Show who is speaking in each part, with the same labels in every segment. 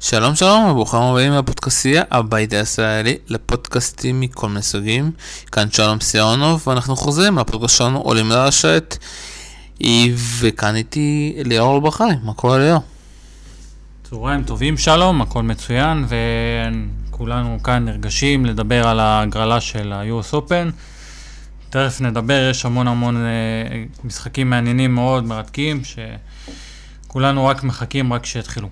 Speaker 1: שלום שלום וברוכים הבאים לפודקאסטייה, הבית הישראלי לפודקאסטים מכל מיני סוגים. כאן שלום סיונוב ואנחנו חוזרים לפודקאסט שלנו עולים לרשת. וכאן איתי ליאור בחי, מה קורה ליאור?
Speaker 2: צהריים טובים שלום, הכל מצוין וכולנו כאן נרגשים לדבר על ההגרלה של ה-US Open. תכף נדבר, יש המון המון אה, משחקים מעניינים מאוד, מרתקים, שכולנו רק מחכים רק שיתחילו.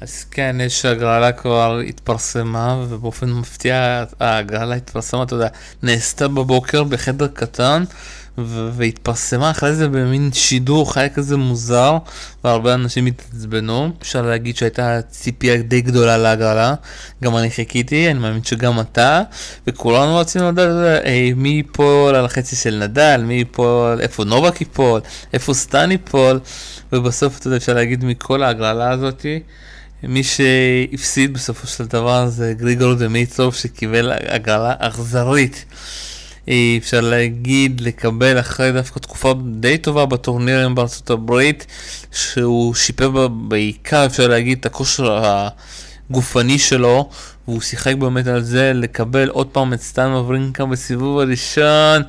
Speaker 1: אז כן, יש הגרלה כבר התפרסמה, ובאופן מפתיע ההגרלה התפרסמה, אתה יודע, נעשתה בבוקר בחדר קטן, והתפרסמה אחרי זה במין שידור חי כזה מוזר, והרבה אנשים התעצבנו. אפשר להגיד שהייתה ציפייה די גדולה להגרלה, גם אני חיכיתי, אני מאמין שגם אתה, וכולנו רצינו לדעת אי, מי ייפול על החצי של נדל, מי ייפול, איפה נובק ייפול, איפה סטן ייפול, ובסוף אתה יודע, אפשר להגיד מכל ההגרלה הזאתי. מי שהפסיד בסופו של דבר זה גריגור דמיצוב שקיבל הגרלה אכזרית. אפשר להגיד לקבל אחרי דווקא תקופה די טובה בטורנירים בארצות הברית, שהוא שיפר בעיקר אפשר להגיד את הכושר הגופני שלו, והוא שיחק באמת על זה לקבל עוד פעם את סטן מברינקה בסיבוב הראשון.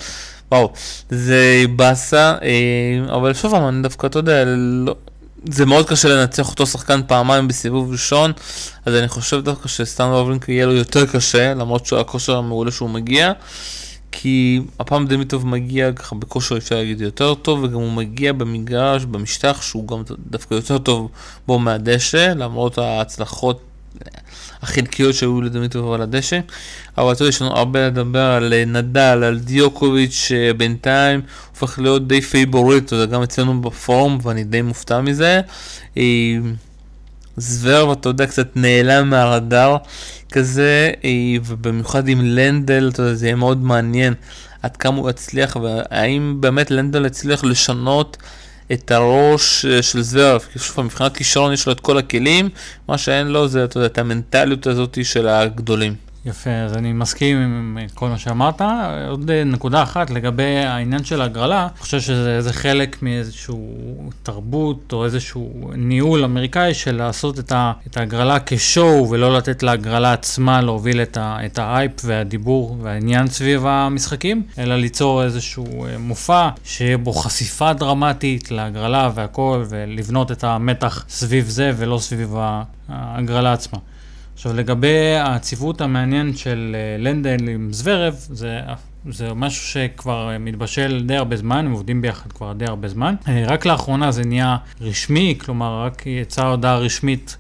Speaker 1: וואו, זה באסה, אה, אבל שוב אני דווקא, אתה יודע, לא, זה מאוד קשה לנצח אותו שחקן פעמיים בסיבוב ראשון, אז אני חושב דווקא שסטן וברינקה יהיה לו יותר קשה, למרות שהכושר המעולה שהוא מגיע. כי הפעם דמיטוב מגיע ככה בכושר אפשר להגיד יותר טוב, וגם הוא מגיע במגרש, במשטח, שהוא גם דווקא יותר טוב בו מהדשא, למרות ההצלחות החלקיות שהיו לדמיטוב על הדשא. אבל אתה יודע, יש לנו הרבה לדבר על נדל, על דיוקוביץ', שבינתיים הופך להיות די פייבוריט, אתה יודע, גם אצלנו בפורום, ואני די מופתע מזה. אה, זוורב, אתה יודע, קצת נעלם מהרדאר כזה, אה, ובמיוחד עם לנדל, אתה יודע, זה יהיה מאוד מעניין עד כמה הוא יצליח, והאם באמת לנדל יצליח לשנות את הראש אה, של זוורב, כי שוב, מבחינת כישרון יש לו את כל הכלים, מה שאין לו זה, אתה יודע, את המנטליות הזאת של הגדולים.
Speaker 2: יפה, אז אני מסכים עם כל מה שאמרת. עוד נקודה אחת לגבי העניין של הגרלה, אני חושב שזה חלק מאיזשהו תרבות או איזשהו ניהול אמריקאי של לעשות את, ה, את ההגרלה כשואו ולא לתת להגרלה עצמה להוביל את, ה, את האייפ והדיבור והעניין סביב המשחקים, אלא ליצור איזשהו אה, מופע שיהיה בו חשיפה דרמטית להגרלה והכל ולבנות את המתח סביב זה ולא סביב ההגרלה עצמה. עכשיו לגבי הציוות המעניין של אה, לנדל עם זוורב, זה, זה משהו שכבר אה, מתבשל די הרבה זמן, הם עובדים ביחד כבר די הרבה זמן. אה, רק לאחרונה זה נהיה רשמי, כלומר רק יצאה הודעה רשמית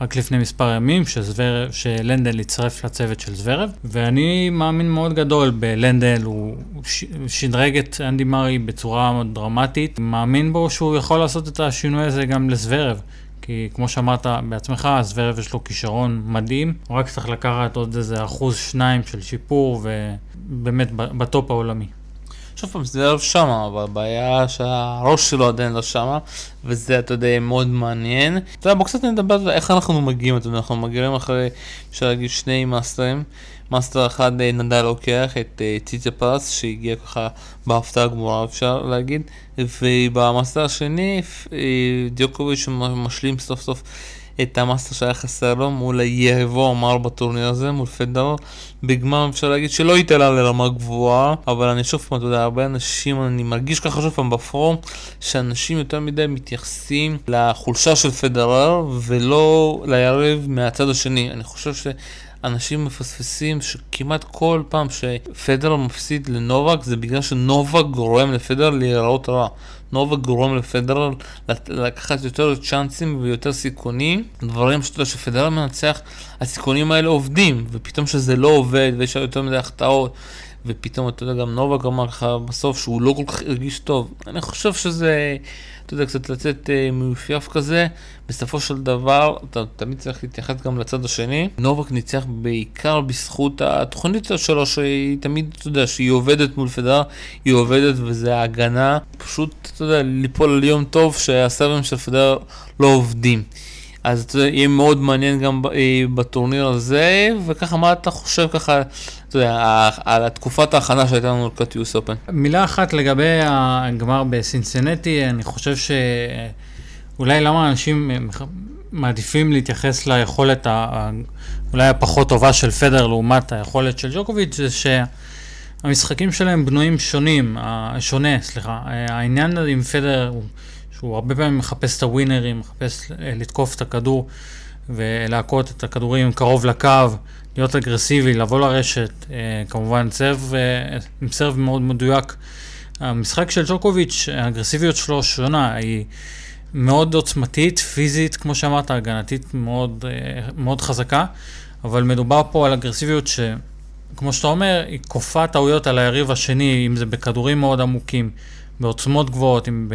Speaker 2: רק לפני מספר ימים, שזוורב, שלנדל יצטרף לצוות של זוורב, ואני מאמין מאוד גדול בלנדל, הוא שדרג את אנדי מרי בצורה דרמטית, מאמין בו שהוא יכול לעשות את השינוי הזה גם לזוורב. כי כמו שאמרת בעצמך, זוורב יש לו כישרון מדהים, הוא רק צריך לקחת עוד איזה אחוז שניים של שיפור, ובאמת בטופ העולמי.
Speaker 1: שוב פעם, זוורב שמה, אבל הבעיה שהראש שלו עדיין לא שמה, וזה, אתה יודע, מאוד מעניין. אתה יודע, בוא קצת נדבר על איך אנחנו מגיעים, אתה יודע, אנחנו מגיעים אחרי, אפשר להגיד, שני מאסטרים. מאסטר אחד אה, נדל לוקח את אה, ציציפס שהגיע ככה בהפתעה גמורה אפשר להגיד. ובמאסטר השני אה, דיוקוביץ' משלים סוף סוף את המאסטר שהיה חסר לו מול יריבו המר בטורניר הזה מול פדרר בגמר אפשר להגיד שלא התעלה לרמה גבוהה אבל אני שוב פעם אתה יודע הרבה אנשים אני מרגיש ככה שוב פעם בפורום שאנשים יותר מדי מתייחסים לחולשה של פדרר ולא ליריב מהצד השני. אני חושב ש... אנשים מפספסים שכמעט כל פעם שפדרר מפסיד לנובק זה בגלל שנובק גורם לפדרר להיראות רע. נובק גורם לפדר לקחת יותר צ'אנסים ויותר סיכונים, דברים שאתה יודע שפדר מנצח, הסיכונים האלה עובדים, ופתאום שזה לא עובד ויש יותר מדי החטאות. ופתאום אתה יודע גם נובק אמר לך בסוף שהוא לא כל כך הרגיש טוב. אני חושב שזה, אתה יודע, קצת לצאת אה, מיופייף כזה. בסופו של דבר, אתה תמיד צריך להתייחס גם לצד השני. נובק ניצח בעיקר בזכות התוכנית שלו, שהיא תמיד, אתה יודע, שהיא עובדת מול פדר, היא עובדת וזה ההגנה. פשוט, אתה יודע, ליפול על יום טוב שהסרבים של פדר לא עובדים. אז זה יהיה מאוד מעניין גם אה, בטורניר הזה, וככה מה אתה חושב ככה, אתה יודע, על תקופת ההכנה שהייתה לנו לקראת יוס אופן?
Speaker 2: מילה אחת לגבי הגמר בסינסנטי, אני חושב שאולי למה אנשים מעדיפים להתייחס ליכולת. אולי הפחות טובה של פדר לעומת היכולת של ג'וקוביץ', זה שהמשחקים שלהם בנויים שונים, שונה, סליחה. העניין עם פדר הוא שהוא הרבה פעמים מחפש את הווינרים, מחפש לתקוף את הכדור ולהכות את הכדורים קרוב לקו, להיות אגרסיבי, לבוא לרשת, כמובן סרב, עם סרב מאוד מדויק. המשחק של ג'וקוביץ', האגרסיביות שלו שונה, היא מאוד עוצמתית, פיזית, כמו שאמרת, הגנתית מאוד, מאוד חזקה, אבל מדובר פה על אגרסיביות ש... כמו שאתה אומר, היא כופה טעויות על היריב השני, אם זה בכדורים מאוד עמוקים, בעוצמות גבוהות, עם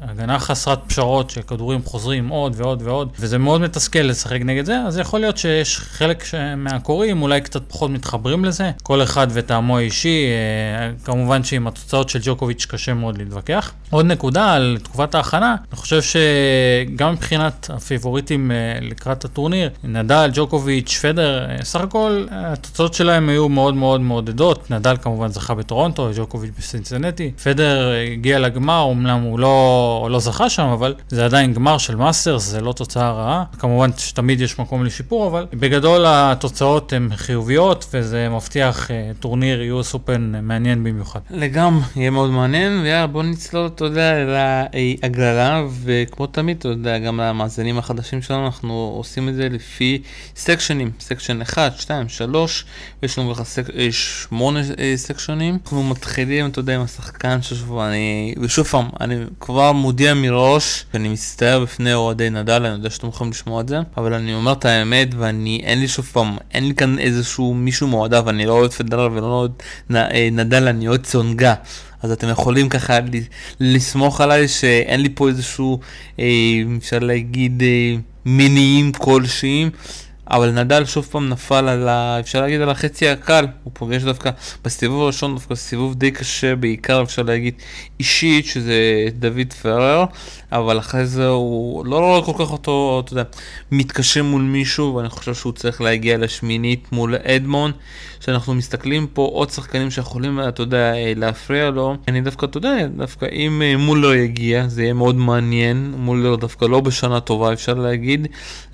Speaker 2: הגנה חסרת פשרות, שכדורים חוזרים עוד ועוד ועוד, וזה מאוד מתסכל לשחק נגד זה, אז יכול להיות שיש חלק מהקוראים אולי קצת פחות מתחברים לזה, כל אחד וטעמו האישי, אה, כמובן שעם התוצאות של ג'וקוביץ' קשה מאוד להתווכח. עוד נקודה על תקופת ההכנה, אני חושב שגם מבחינת הפיבוריטים אה, לקראת הטורניר, נדל, ג'וקוביץ', פדר, אה, סך הכל התוצאות שלהם היו מאוד מאוד מעודדות, נדל כמובן זכה בטורונטו, ג'וקוביץ' בסינסנטי, פדר הגיע לגמר, אמנם הוא לא, לא זכה שם, אבל זה עדיין גמר של מאסטרס, זה לא תוצאה רעה. כמובן שתמיד יש מקום לשיפור, אבל בגדול התוצאות הן חיוביות, וזה מבטיח אה, טורניר US Open מעניין במיוחד.
Speaker 1: לגמרי, יהיה מאוד מעניין, ויאללה בוא נצלול, אתה יודע, להגרלה, וכמו תמיד, אתה יודע, גם למאזינים החדשים שלנו, אנחנו עושים את זה לפי סקשנים, section 1, 2, 3, ויש לנו ככה סק... 8 אה, סקשנים. אנחנו מתחילים, אתה יודע, עם השחקן של שבוע, אני ושוב פעם, אני כבר מודיע מראש שאני מצטער בפני אוהדי נדל, אני יודע שאתם יכולים לשמוע את זה, אבל אני אומר את האמת ואני, אין לי שוב פעם, אין לי כאן איזשהו מישהו מועדף, אני לא אוהד פדרל ולא אוהד אה, נדל, אני אוהד צונגה. אז אתם יכולים ככה לסמוך עליי שאין לי פה איזשהו, אה, אפשר להגיד, אה, מניעים כלשהם. אבל נדל שוב פעם נפל על ה... אפשר להגיד על החצי הקל, הוא פוגש דווקא בסיבוב הראשון, דווקא סיבוב די קשה, בעיקר אפשר להגיד אישית, שזה דוד פרר, אבל אחרי זה הוא לא רואה כל כך אותו, אתה יודע, מתקשה מול מישהו, ואני חושב שהוא צריך להגיע לשמינית מול אדמון, שאנחנו מסתכלים פה עוד שחקנים שיכולים, אתה יודע, להפריע לו. אני דווקא, אתה יודע, דווקא אם אה, מולר יגיע, זה יהיה מאוד מעניין, מולר דווקא לא בשנה טובה, אפשר להגיד,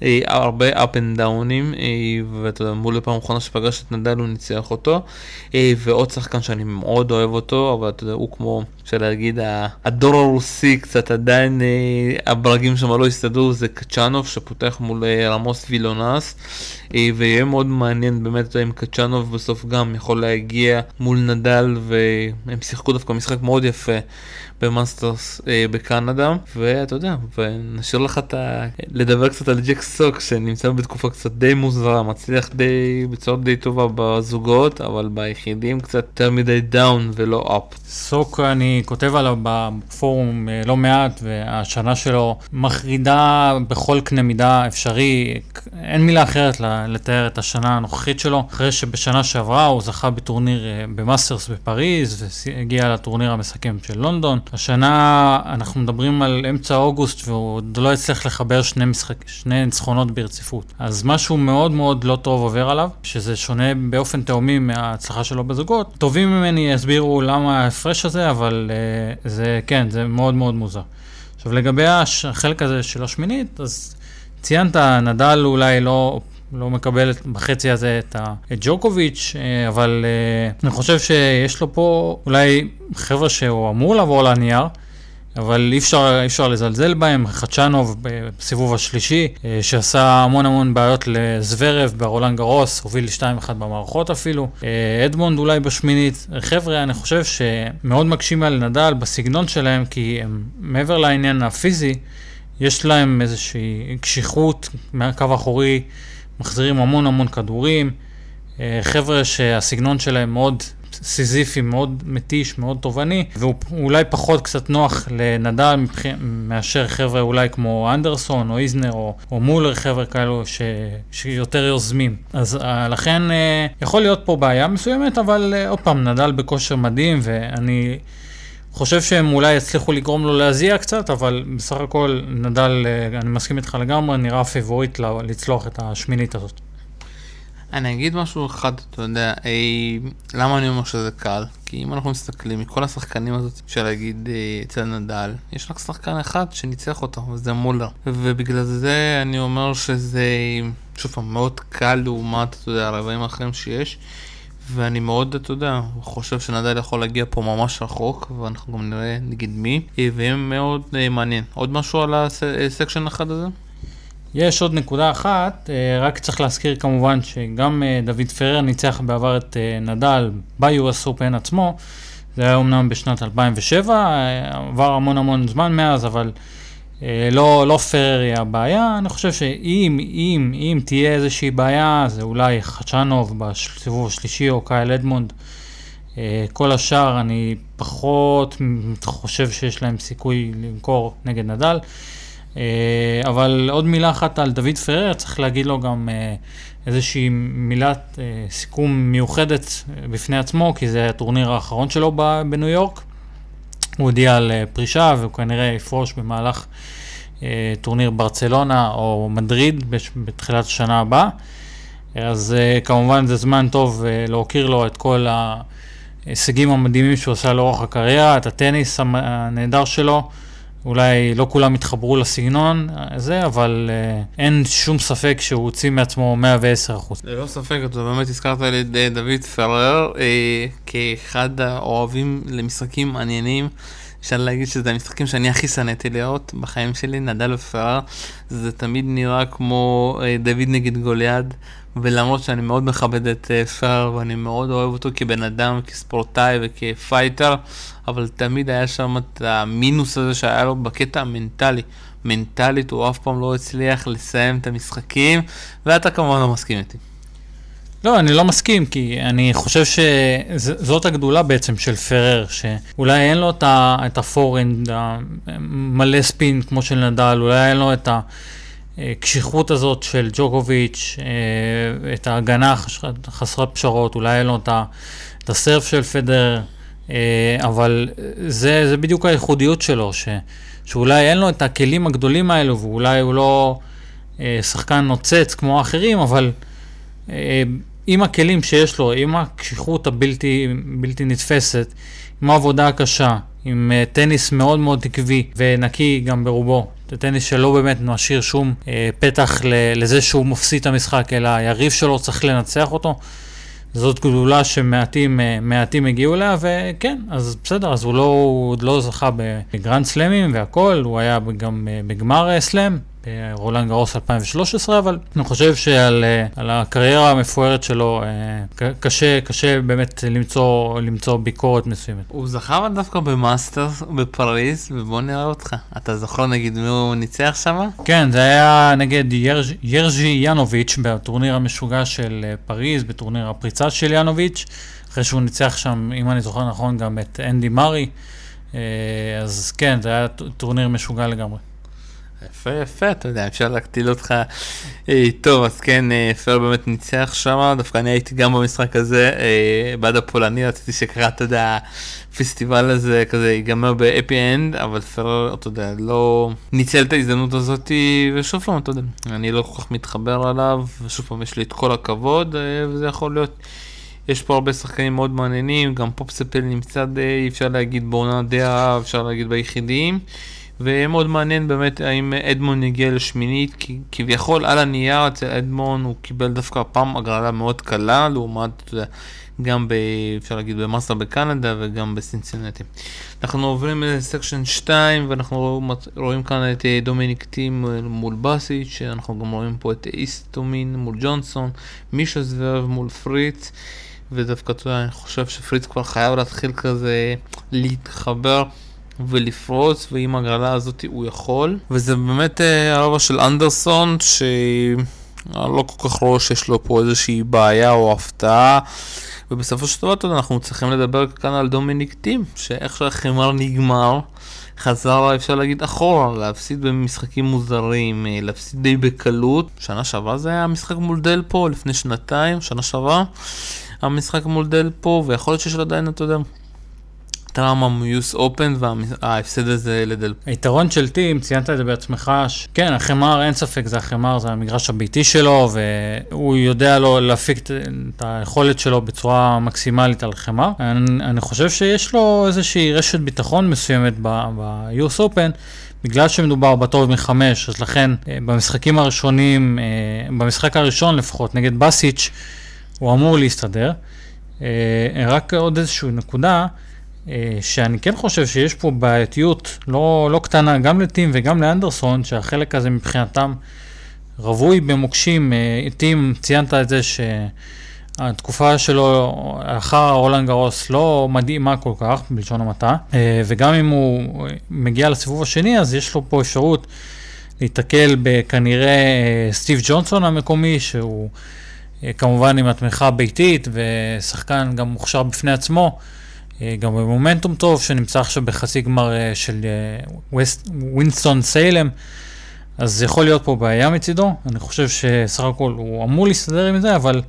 Speaker 1: אה, הרבה up and dowנים, אה, ואתה יודע, מולר פעם אחרונה שפגש את נדל הוא ניצח אותו, ועוד שחקן שאני מאוד אוהב אותו, אבל אתה יודע, הוא כמו, אפשר להגיד, הדור הרוסי קצת עדיין הברגים שם לא הסתדרו, זה קצ'אנוב שפותח מול רמוס וינולס, ויהיה מאוד מעניין באמת אם קצ'אנוב בסוף גם יכול להגיע מול נדל, והם שיחקו דווקא משחק מאוד יפה במאסטרס אה, בקנדה, ואתה יודע, ונשאיר לך את ה... לדבר קצת על ג'ק סוק שנמצא בתקופה קצת די מוזרה, מצליח די, בצורה די טובה בזוגות, אבל ביחידים קצת יותר מדי down ולא up.
Speaker 2: סוק, אני כותב עליו בפורום אה, לא מעט, והשנה שלו מחרידה בכל קנה מידה אפשרי, אין מילה אחרת לתאר את השנה הנוכחית שלו, אחרי שבשנה שעברה הוא זכה בטורניר אה, במאסטרס בפריז, והגיע לטורניר המסכם של לונדון. השנה אנחנו מדברים על אמצע אוגוסט והוא עוד לא הצליח לחבר שני, משחק, שני ניצחונות ברציפות. אז משהו מאוד מאוד לא טוב עובר עליו, שזה שונה באופן תאומי מההצלחה שלו בזוגות. טובים ממני יסבירו למה ההפרש הזה, אבל uh, זה כן, זה מאוד מאוד מוזר. עכשיו לגבי החלק הזה של השמינית, אז ציינת, נדל אולי לא לא מקבל בחצי הזה את, ג'וקוביץ', אה, אבל אה, אני חושב שיש לו פה אולי חבר'ה שהוא אמור לעבור לנייר. אבל אי אפשר, אי אפשר לזלזל בהם, חדשנוב בסיבוב השלישי, אה, שעשה המון המון בעיות לזוורב ברולנד גרוס, הוביל 2-1 במערכות אפילו, אדמונד אולי בשמינית, חבר'ה, אני חושב שמאוד מקשים על נדל בסגנון שלהם, כי הם מעבר לעניין הפיזי, יש להם איזושהי קשיחות מהקו האחורי. מחזירים המון המון כדורים, אה, חבר'ה שהסגנון שלהם מאוד סיזיפי, מאוד מתיש, מאוד תובעני, והוא אולי פחות קצת נוח לנדל מבח... מאשר חבר'ה אולי כמו אנדרסון או איזנר או, או מולר, חבר'ה כאלו ש... שיותר יוזמים. אז אה, לכן אה, יכול להיות פה בעיה מסוימת, אבל עוד פעם, נדל בכושר מדהים, ואני... חושב שהם אולי יצליחו לגרום לו להזיע קצת, אבל בסך הכל נדל, אני מסכים איתך לגמרי, נראה פיבוריט לצלוח את השמינית הזאת.
Speaker 1: אני אגיד משהו אחד, אתה יודע, אי, למה אני אומר שזה קל? כי אם אנחנו מסתכלים, מכל השחקנים הזאת, אפשר להגיד אה, אצל נדל, יש רק שחקן אחד שניצח אותו, וזה מולר. ובגלל זה אני אומר שזה, שוב פעם, מאוד קל לעומת, אתה יודע, הרבעים האחרים שיש. ואני מאוד, אתה יודע, חושב שנדל יכול להגיע פה ממש רחוק, ואנחנו גם נראה נגיד מי, ויהיה מאוד מעניין. עוד משהו על הסקשן אחד הזה?
Speaker 2: יש עוד נקודה אחת, אה, רק צריך להזכיר כמובן שגם אה, דוד פרר ניצח בעבר את אה, נדל ב-US Open עצמו, זה היה אמנם בשנת 2007, עבר המון המון זמן מאז, אבל לא, לא פרר היא הבעיה, אני חושב שאם אם, אם תהיה איזושהי בעיה, זה אולי חדשנוב בסיבוב השלישי או קייל אדמונד. כל השאר אני פחות חושב שיש להם סיכוי למכור נגד נדל. אה, אבל עוד מילה אחת על דוד פרר, צריך להגיד לו גם אה, איזושהי מילת אה, סיכום מיוחדת בפני עצמו, כי זה הטורניר האחרון שלו בניו יורק. הוא הודיע על פרישה והוא כנראה יפרוש במהלך טורניר ברצלונה או מדריד בתחילת השנה הבאה. אז כמובן זה זמן טוב להוקיר לו את כל ההישגים המדהימים שהוא עשה לאורך הקריירה, את הטניס הנהדר שלו. אולי לא כולם התחברו לסגנון הזה, אבל uh, אין שום ספק שהוא הוציא מעצמו 110 אחוז.
Speaker 1: ללא ספק, אתה באמת הזכרת את אה, דוד פרר uh, כאחד האוהבים למשחקים מעניינים. אפשר להגיד שזה המשחקים שאני הכי שנאתי לראות בחיים שלי, נדל ופרר. זה תמיד נראה כמו uh, דוד נגד גוליאד. ולמרות שאני מאוד מכבד את uh, פרר ואני מאוד אוהב אותו כבן אדם, כספורטאי וכפייטר, אבל תמיד היה שם את המינוס הזה שהיה לו בקטע המנטלי. מנטלית הוא אף פעם לא הצליח לסיים את המשחקים, ואתה כמובן לא מסכים איתי.
Speaker 2: לא, אני לא מסכים, כי אני חושב שזאת הגדולה בעצם של פרר, שאולי אין לו את הפורנד המלא ספין כמו של נדל, אולי אין לו את הקשיחות הזאת של ג'וקוביץ', אה, את ההגנה חסרת פשרות, אולי אין לו את הסרף של פדר. אה, אבל זה, זה בדיוק הייחודיות שלו, ש, שאולי אין לו את הכלים הגדולים האלו, ואולי הוא לא אה, שחקן נוצץ כמו האחרים, אבל אה, עם הכלים שיש לו, עם הקשיחות הבלתי בלתי נתפסת, עם העבודה הקשה, עם uh, טניס מאוד מאוד עקבי ונקי גם ברובו. זה טניס שלא באמת משאיר שום uh, פתח לזה שהוא מפסיד את המשחק, אלא היריב שלו צריך לנצח אותו. זאת גדולה שמעטים מעטים הגיעו אליה, וכן, אז בסדר, אז הוא לא, הוא עוד לא זכה בגרנד סלאמים והכל, הוא היה גם בגמר סלאם, ברולנד גרוס 2013, אבל אני חושב שעל הקריירה המפוארת שלו קשה, קשה באמת למצוא, למצוא ביקורת מסוימת.
Speaker 1: הוא זכה דווקא במאסטרס בפריז, ובוא נראה אותך. אתה זוכר נגיד מי הוא ניצח שם?
Speaker 2: כן, זה היה נגד ירז', ירז'י ינוביץ' בטורניר המשוגע של פריז, בטורניר הפריצה של ינוביץ', אחרי שהוא ניצח שם, אם אני זוכר נכון, גם את אנדי מארי. אז כן, זה היה טורניר משוגע לגמרי.
Speaker 1: יפה יפה, אתה יודע, אי אפשר להכשיל אותך. אה, טוב, אז כן, אה, פרר באמת ניצח שם, דווקא אני הייתי גם במשחק הזה, אה, בעד הפולני, רציתי שקרה, אתה יודע, הפסטיבל הזה כזה ייגמר ב happy end, אבל פרר, אתה יודע, לא ניצל את ההזדמנות הזאת, ושוב פעם, אתה יודע, אני לא כל כך מתחבר אליו, ושוב פעם, יש לי את כל הכבוד, וזה יכול להיות... יש פה הרבה שחקנים מאוד מעניינים, גם פופספל נמצא די, אפשר להגיד בעונה די אפשר להגיד ביחידים. ומאוד מעניין באמת האם אדמונד יגיע לשמינית, כי כביכול על הנייר אצל אדמונד הוא קיבל דווקא פעם הגרלה מאוד קלה, לעומת גם ב... אפשר להגיד במאסטר בקנדה וגם בסינסינטי. אנחנו עוברים ל section 2 ואנחנו רואים כאן את דומיניק טים מול באסיץ', אנחנו גם רואים פה את איסטומין מול ג'ונסון, מישה זוורב מול פריץ. ודווקא אתה יודע, אני חושב שפריץ כבר חייב להתחיל כזה להתחבר ולפרוץ, ועם הגרלה הזאת הוא יכול. וזה באמת אה, הרבע של אנדרסון, שאני לא כל כך רואה שיש לו פה איזושהי בעיה או הפתעה. ובסופו של דבר, אנחנו צריכים לדבר כאן על דומיניק טים, שאיך שהחמר נגמר, חזר, אפשר להגיד, אחורה, להפסיד במשחקים מוזרים, אה, להפסיד די בקלות. שנה שעברה זה היה משחק מול דל פה, לפני שנתיים, שנה שעברה, המשחק מול דל פה, ויכול להיות שיש לו עדיין, אתה יודע, טראומה מיוס אופן וההפסד הזה לדל.
Speaker 2: היתרון של טים, ציינת את זה בעצמך, ש... כן, החמר, אין ספק, זה החמר, זה המגרש הביתי שלו, והוא יודע לו להפיק את היכולת שלו בצורה מקסימלית על חמר. אני, אני חושב שיש לו איזושהי רשת ביטחון מסוימת ב-US Open. בגלל שמדובר בטוב מחמש, אז לכן אה, במשחקים הראשונים, אה, במשחק הראשון לפחות, נגד בסיץ', הוא אמור להסתדר. אה, רק עוד איזושהי נקודה, שאני כן חושב שיש פה בעייתיות לא, לא קטנה, גם לטים וגם לאנדרסון, שהחלק הזה מבחינתם רווי במוקשים. טים, ציינת את זה ש... התקופה שלו אחר רולנד גרוס לא מדהימה כל כך, בלשון המעטה, אה, וגם אם הוא מגיע לסיבוב השני, אז יש לו פה אפשרות להיתקל בכנראה אה, סטיב ג'ונסון המקומי, שהוא אה, כמובן עם התמיכה הביתית ושחקן גם מוכשר בפני עצמו. גם במומנטום טוב, שנמצא עכשיו בחצי גמר של ווינסטון סיילם, אז יכול להיות פה בעיה מצידו. אני חושב שסך הכל הוא אמור להסתדר עם זה, אבל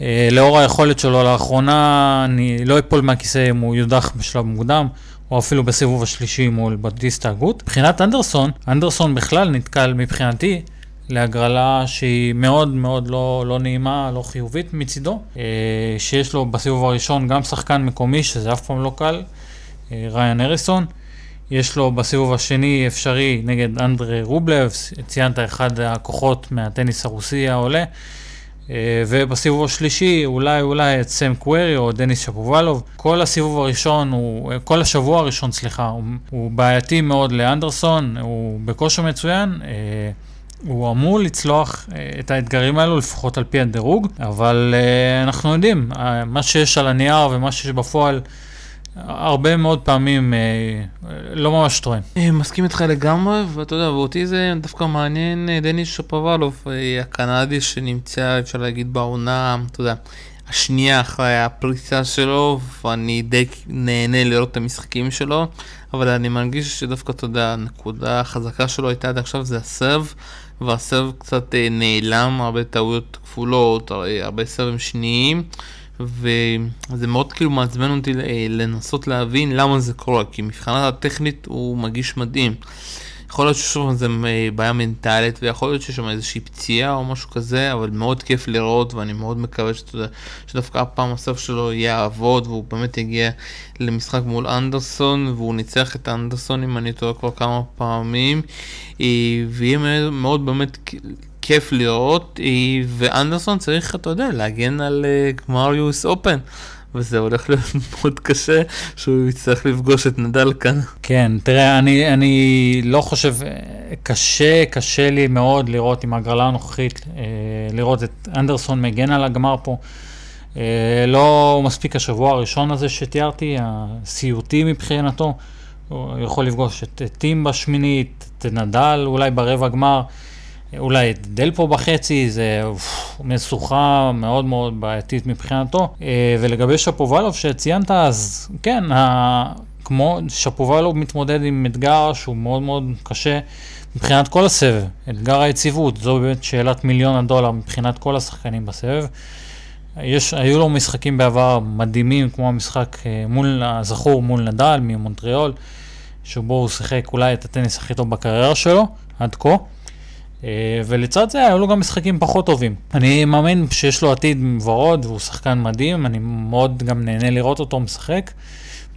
Speaker 2: אה, לאור היכולת שלו לאחרונה, אני לא אפול מהכיסא אם הוא יודח בשלב מוקדם, או אפילו בסיבוב השלישי מול בטיסטה הגות. מבחינת אנדרסון, אנדרסון בכלל נתקל מבחינתי להגרלה שהיא מאוד מאוד לא, לא נעימה, לא חיובית מצידו, אה, שיש לו בסיבוב הראשון גם שחקן מקומי, שזה אף פעם לא קל, אה, ריין אריסון. יש לו בסיבוב השני אפשרי נגד אנדרי רובלב, ציינת אחד הכוחות מהטניס הרוסי העולה. אה, ובסיבוב השלישי אולי אולי את סם קווירי או דניס שפובלוב. כל הסיבוב הראשון, הוא, כל השבוע הראשון, סליחה, הוא, הוא בעייתי מאוד לאנדרסון, הוא בכושר מצוין. אה, הוא אמור לצלוח אה, את האתגרים האלו, לפחות על פי הדירוג, אבל אנחנו יודעים, מה שיש על הנייר ומה שיש בפועל הרבה מאוד פעמים אה, לא ממש טוען.
Speaker 1: אה, מסכים איתך לגמרי, ואתה יודע, ואותי זה דווקא מעניין אה, דניס שפוולוב, הקנדי שנמצא, אפשר להגיד, בעונה, אתה יודע, השנייה אחרי הפריצה שלו, ואני די נהנה לראות את המשחקים שלו, אבל אני מרגיש שדווקא, אתה יודע, הנקודה החזקה שלו הייתה עד עכשיו זה הסרב, והסרב קצת נעלם, הרבה טעויות כפולות, הרבה סרבים שניים. וזה מאוד כאילו מעצבן אותי אה, לנסות להבין למה זה קורה, כי מבחינה הטכנית הוא מגיש מדהים. יכול להיות שיש שם איזה אה, בעיה מנטלית ויכול להיות שיש שם איזושהי פציעה או משהו כזה, אבל מאוד כיף לראות ואני מאוד מקווה שאתה, שדווקא הפעם הסוף שלו יעבוד והוא באמת יגיע למשחק מול אנדרסון והוא ניצח את אנדרסון אם אני טועה כבר כמה פעמים אה, ויהיה מאוד באמת כיף לראות, ואנדרסון צריך, אתה יודע, להגן על אה, גמר יוס אופן. וזה הולך להיות מאוד קשה שהוא יצטרך לפגוש את נדל כאן.
Speaker 2: כן, תראה, אני, אני לא חושב, אה, קשה, קשה לי מאוד לראות עם ההגרלה הנוכחית, אה, לראות את אנדרסון מגן על הגמר פה. לא מספיק השבוע הראשון הזה שתיארתי, הסיוטי מבחינתו. הוא יכול לפגוש את טים בשמינית, את נדל אולי ברבע גמר. אולי את דלפו בחצי, זה משוכה מאוד מאוד בעייתית מבחינתו. אה, ולגבי שפובלוב שציינת, אז כן, כמו שפובלוב מתמודד עם אתגר שהוא מאוד מאוד קשה מבחינת כל הסבב, אתגר היציבות, זו באמת שאלת מיליון הדולר מבחינת כל השחקנים בסבב. יש, היו לו משחקים בעבר מדהימים, כמו המשחק אה, מול, הזכור מול נדל ממונטריאול, שבו הוא שיחק אולי את הטניס הכי טוב בקריירה שלו, עד כה. אה, ולצד זה היו לו גם משחקים פחות טובים. אני מאמין שיש לו עתיד ורוד והוא שחקן מדהים, אני מאוד גם נהנה לראות אותו משחק.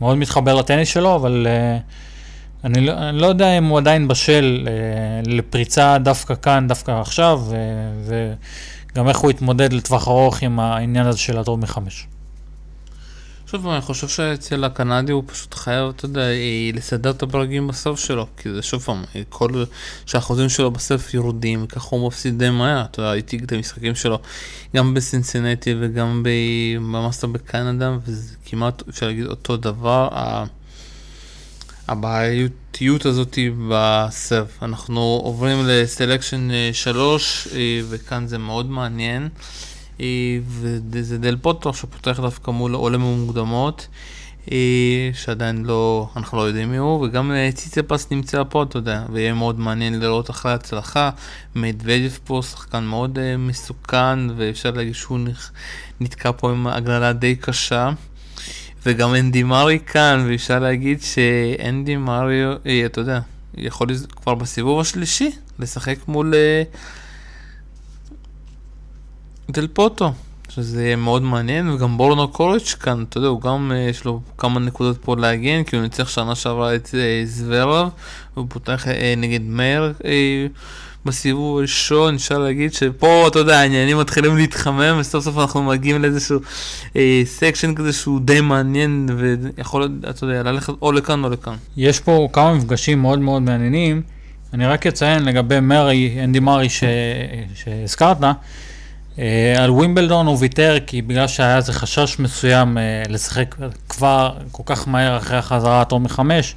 Speaker 2: מאוד מתחבר לטניס שלו, אבל uh, אני, לא, אני לא יודע אם הוא עדיין בשל uh, לפריצה דווקא כאן, דווקא עכשיו, וגם איך הוא יתמודד לטווח ארוך עם העניין הזה של הטוב מחמש.
Speaker 1: שוב, אני חושב שאצל הקנדי הוא פשוט חייב, אתה יודע, אה, לסדר את הברגים בסוף שלו, כי זה שוב פעם, אה, כל שהאחוזים שלו בסוף יורדים, ככה הוא מפסיד די מהר, אתה יודע, הייתי את המשחקים שלו גם בסינסינטי וגם במאסטר בקנדה, וזה כמעט, אפשר להגיד, אותו דבר. הבעייתיות הזאת בסרב. אנחנו עוברים לסלקשן 3, אה, וכאן זה מאוד מעניין. אה, וזה דל פוטו שפותח דווקא מול עולם המוקדמות, אה, שעדיין לא, אנחנו לא יודעים מי הוא, וגם אה, ציציפס נמצא פה, אתה יודע, ויהיה מאוד מעניין לראות אחרי הצלחה. מדוודיו פה שחקן מאוד מסוכן, ואפשר להגיד שהוא נתקע פה עם הגללה די קשה. וגם אנדי מארי כאן, ואפשר להגיד שאנדי מארי, אתה יודע, יכול כבר בסיבוב השלישי לשחק מול דל פוטו, שזה יהיה מאוד מעניין, וגם בורנו קוריץ' כאן, אתה יודע, הוא גם, אה, יש לו כמה נקודות פה להגן, כי הוא ניצח שנה שעברה את זוורב, הוא פותח נגד מאיר. בסיבוב הראשון, אפשר להגיד שפה, אתה יודע, העניינים מתחילים להתחמם, וסוף סוף אנחנו מגיעים לאיזשהו אה, section כזה שהוא די מעניין, ויכול, אתה יודע, ללכת או לכאן או לכאן.
Speaker 2: יש פה כמה מפגשים מאוד מאוד מעניינים. אני רק אציין לגבי מרי, אנדי מרי שהזכרת, אה, על ווימבלדון הוא ויתר כי בגלל שהיה איזה חשש מסוים אה, לשחק כבר כל כך מהר אחרי החזרה הטוב מחמש,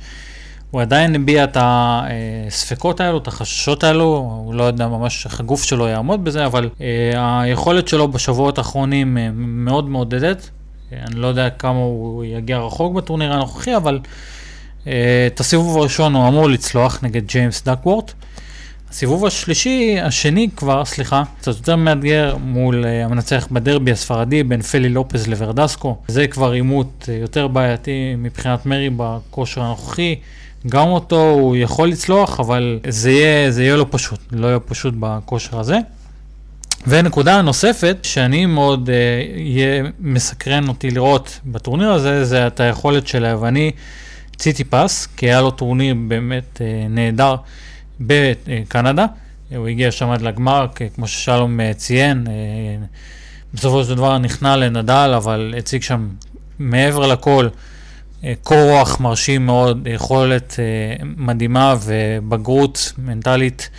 Speaker 2: הוא עדיין הביע את הספקות האלו, את החששות האלו, הוא לא יודע ממש איך הגוף שלו יעמוד בזה, אבל אה, היכולת שלו בשבועות האחרונים אה, מאוד מעודדת. אה, אני לא יודע כמה הוא יגיע רחוק בטורניר הנוכחי, אבל את הסיבוב הראשון הוא אמור לצלוח נגד ג'יימס דקוורט. הסיבוב השלישי, השני כבר, סליחה, קצת יותר מאתגר מול המנצח בדרבי הספרדי בין פלי לופז לוורדסקו. זה כבר עימות יותר בעייתי מבחינת מרי בכושר הנוכחי. גם אותו הוא יכול לצלוח, אבל זה יהיה, זה יהיה לא פשוט, לא יהיה פשוט בכושר הזה. ונקודה נוספת, שאני מאוד uh, יהיה מסקרן אותי לראות בטורניר הזה, זה את היכולת של היווני ציטי פס, כי היה לו טורניר באמת uh, נהדר בקנדה. הוא הגיע שם עד לגמר, כמו ששלום uh, ציין, uh, בסופו של דבר נכנע לנדל, אבל הציג שם מעבר לכל קור רוח מרשים מאוד, יכולת אה, מדהימה ובגרות מנטלית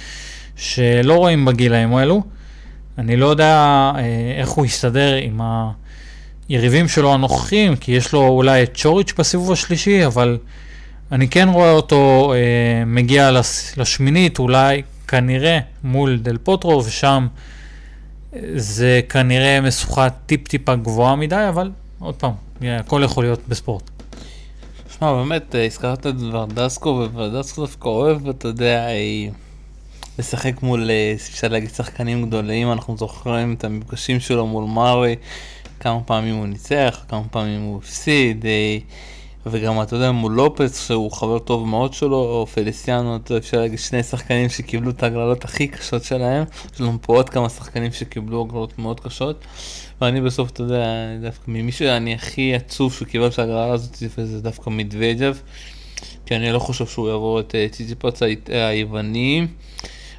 Speaker 2: שלא רואים בגילאים האלו. אני לא יודע אה, איך הוא יסתדר עם היריבים שלו הנוכחים, כי יש לו אולי את צ'וריץ' בסיבוב השלישי, אבל אני כן רואה אותו אה, מגיע לשמינית, אולי כנראה מול דל פוטרו, ושם זה כנראה משוכה טיפ-טיפה גבוהה מדי, אבל עוד פעם, הכל יכול להיות בספורט.
Speaker 1: שמע, באמת, אה, הזכרת את ורדסקו, וורדסקו דווקא אוהב, אתה יודע, אה, לשחק מול, אה, אפשר להגיד, שחקנים גדולים, אנחנו זוכרים את המפגשים שלו מול מארי, כמה פעמים הוא ניצח, כמה פעמים הוא הפסיד, וגם, אתה יודע, מול לופס, שהוא חבר טוב מאוד שלו, או פליסיאנו, אפשר להגיד, שני שחקנים שקיבלו את ההגרלות הכי קשות שלהם, יש לנו פה עוד כמה שחקנים שקיבלו הגרלות מאוד קשות. ואני בסוף, אתה יודע, דווקא ממי שאני הכי עצוב שהוא קיבל את ההגרלה הזאת, זה דווקא מדוויג'ב, כי אני לא חושב שהוא יעבור את אה, ציציפוץ היווני.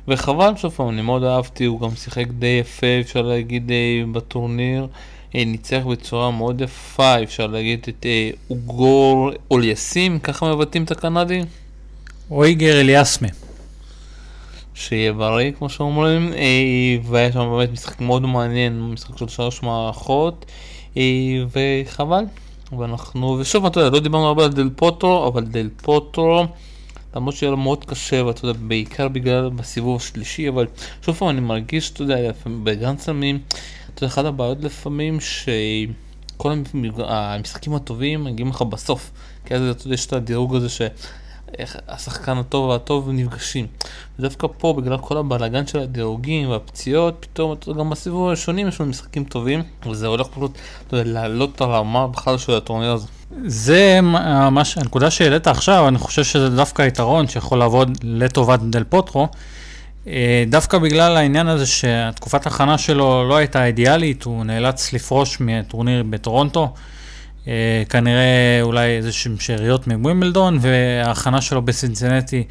Speaker 1: וחבל, שוב פעם, אני מאוד אהבתי, הוא גם שיחק די יפה, אפשר להגיד, אה, בטורניר. אה, ניצח בצורה מאוד יפה, אפשר להגיד, את אוגור אוליאסים, ככה מבטאים את הקנדי?
Speaker 2: אויגר אליאסמה.
Speaker 1: שיהיה בריא כמו שאומרים, אה, והיה שם באמת משחק מאוד מעניין, משחק של שלוש מערכות, אה, וחבל. ואנחנו, ושוב, אתה יודע, לא דיברנו הרבה על דל פוטרו, אבל דל פוטרו, למרות שיהיה לו מאוד קשה, ואתה יודע, בעיקר בגלל בסיבוב השלישי, אבל שוב פעם אני מרגיש, אתה יודע, בגן סמים, יודע, אחת הבעיות לפעמים, שכל המשחקים הטובים מגיעים לך בסוף, כי אז יש את הדירוג הזה ש... איך השחקן הטוב והטוב נפגשים. ודווקא פה, בגלל כל הבלאגן של הדירוגים והפציעות, פתאום גם בסיבוב הראשונים יש לנו משחקים טובים, וזה הולך פשוט לעלות את הרמה בכלל של הטורניר הזה.
Speaker 2: זה ממש, הנקודה שהעלית עכשיו, אני חושב שזה דווקא יתרון שיכול לעבוד לטובת דל פוטרו. אה, דווקא בגלל העניין הזה שהתקופת ההכנה שלו לא הייתה אידיאלית, הוא נאלץ לפרוש מטורניר בטורונטו. אה, כנראה אולי איזה שהם שאריות מווימבלדון, וההכנה שלו בסינסנטי,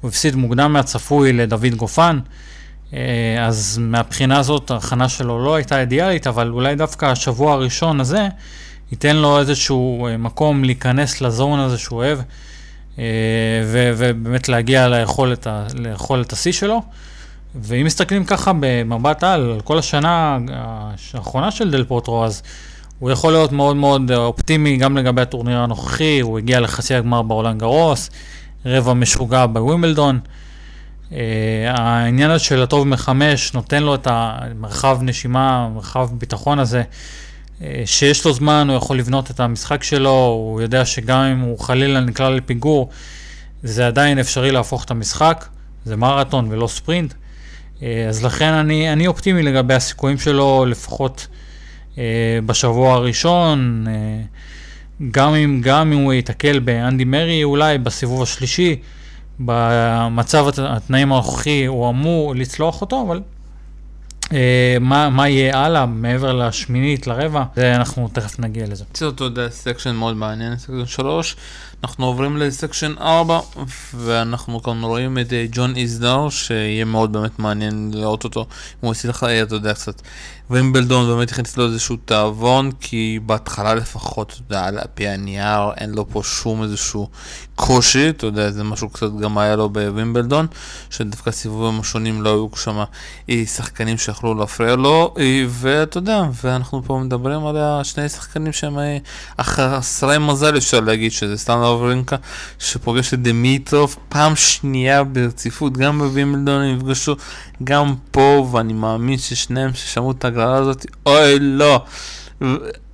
Speaker 2: הוא הפסיד מוקדם מהצפוי לדוד גופן. אה, אז מהבחינה הזאת ההכנה שלו לא הייתה אידיאלית, אבל אולי דווקא השבוע הראשון הזה ייתן לו איזשהו מקום להיכנס לזון הזה שהוא אוהב, ו- ובאמת להגיע ליכולת, ליכולת השיא שלו. ואם מסתכלים ככה במבט על, על כל השנה האחרונה של דל פוטרו, אז הוא יכול להיות מאוד מאוד אופטימי גם לגבי הטורניר הנוכחי, הוא הגיע לחצי הגמר בעולם גרוס, רבע משוגע בווימבלדון. Uh, העניין הזה של הטוב מחמש נותן לו את המרחב נשימה, מרחב ביטחון הזה, שיש לו זמן, הוא יכול לבנות את המשחק שלו, הוא יודע שגם אם הוא חלילה נקלע לפיגור, זה עדיין אפשרי להפוך את המשחק, זה מרתון ולא ספרינט. Uh, אז לכן אני, אני אופטימי לגבי הסיכויים שלו, לפחות אה, בשבוע הראשון, אה, גם אם, גם אם הוא ייתקל באנדי מרי אולי בסיבוב השלישי, במצב התנאים הנוכחי הוא אמור לצלוח אותו, אבל אה, מה, מה יהיה הלאה מעבר לשמינית, לרבע, אנחנו תכף נגיע לזה.
Speaker 1: זה אותו section מאוד מעניין, section 3. אנחנו עוברים ל section 4, ואנחנו כאן רואים את אה, ג'ון איזנר, שיהיה מאוד באמת מעניין לראות אותו, אם הוא לך, אה, אתה יודע, קצת. וימבלדון באמת הכניס לו איזשהו תאבון, כי בהתחלה לפחות, אתה יודע, על פי הנייר, אין לו פה שום איזשהו קושי, אתה יודע, זה משהו קצת גם היה לו בווימבלדון, שדווקא הסיבובים השונים לא היו שם אה, שחקנים שיכלו להפריע לו, ואתה יודע, ואנחנו פה מדברים על השני שחקנים שהם חסרי מזל, אפשר להגיד, שזה סטנדר וורינקה, שפוגש את דמיטרוב פעם שנייה ברציפות, גם בווימבלדון הם נפגשו, גם פה, ואני מאמין ששניהם ששמעו את ההגרלה הזאת, אוי לא.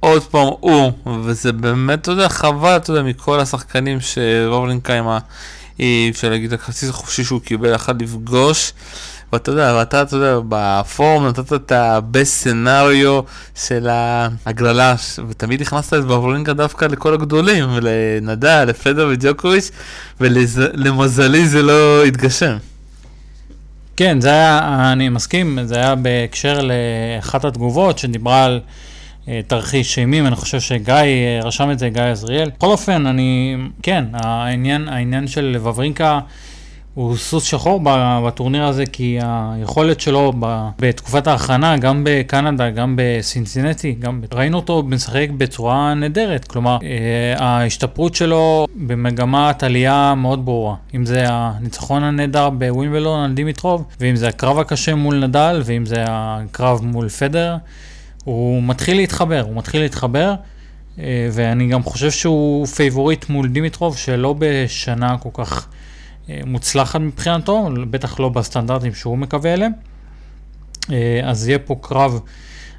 Speaker 1: עוד פעם הוא, וזה באמת, אתה יודע, חבל, אתה יודע, מכל השחקנים שרובלינקה עם ה... אפשר להגיד, הכרטיס החופשי שהוא קיבל, יכל לפגוש. ואתה יודע, ואתה, אתה יודע, בפורום נתת את הבסט סנאריו של ההגרלה, ותמיד הכנסת את בברלינקה דווקא לכל הגדולים, לנדל, לפדר וג'וקוביץ', ולמזלי זה לא התגשם.
Speaker 2: כן, זה היה, אני מסכים, זה היה בהקשר לאחת התגובות שדיברה על אה, תרחיש אימים, אני חושב שגיא אה, רשם את זה, גיא עזריאל. בכל אופן, אני, כן, העניין, העניין של וברינקה הוא סוס שחור בטורניר הזה, כי היכולת שלו בתקופת ההכנה, גם בקנדה, גם בסינסינטי, גם ראינו אותו משחק בצורה נהדרת. כלומר, אה, ההשתפרות שלו במגמת עלייה מאוד ברורה. אם זה הניצחון הנהדר בווימבלון על דימיטרוב, ואם זה הקרב הקשה מול נדל, ואם זה הקרב מול פדר, הוא מתחיל להתחבר, הוא מתחיל להתחבר. אה, ואני גם חושב שהוא פייבוריט מול דימיטרוב, שלא בשנה כל כך מוצלחת מבחינתו, בטח לא בסטנדרטים שהוא מקווה אליהם. אה, אז יהיה פה קרב,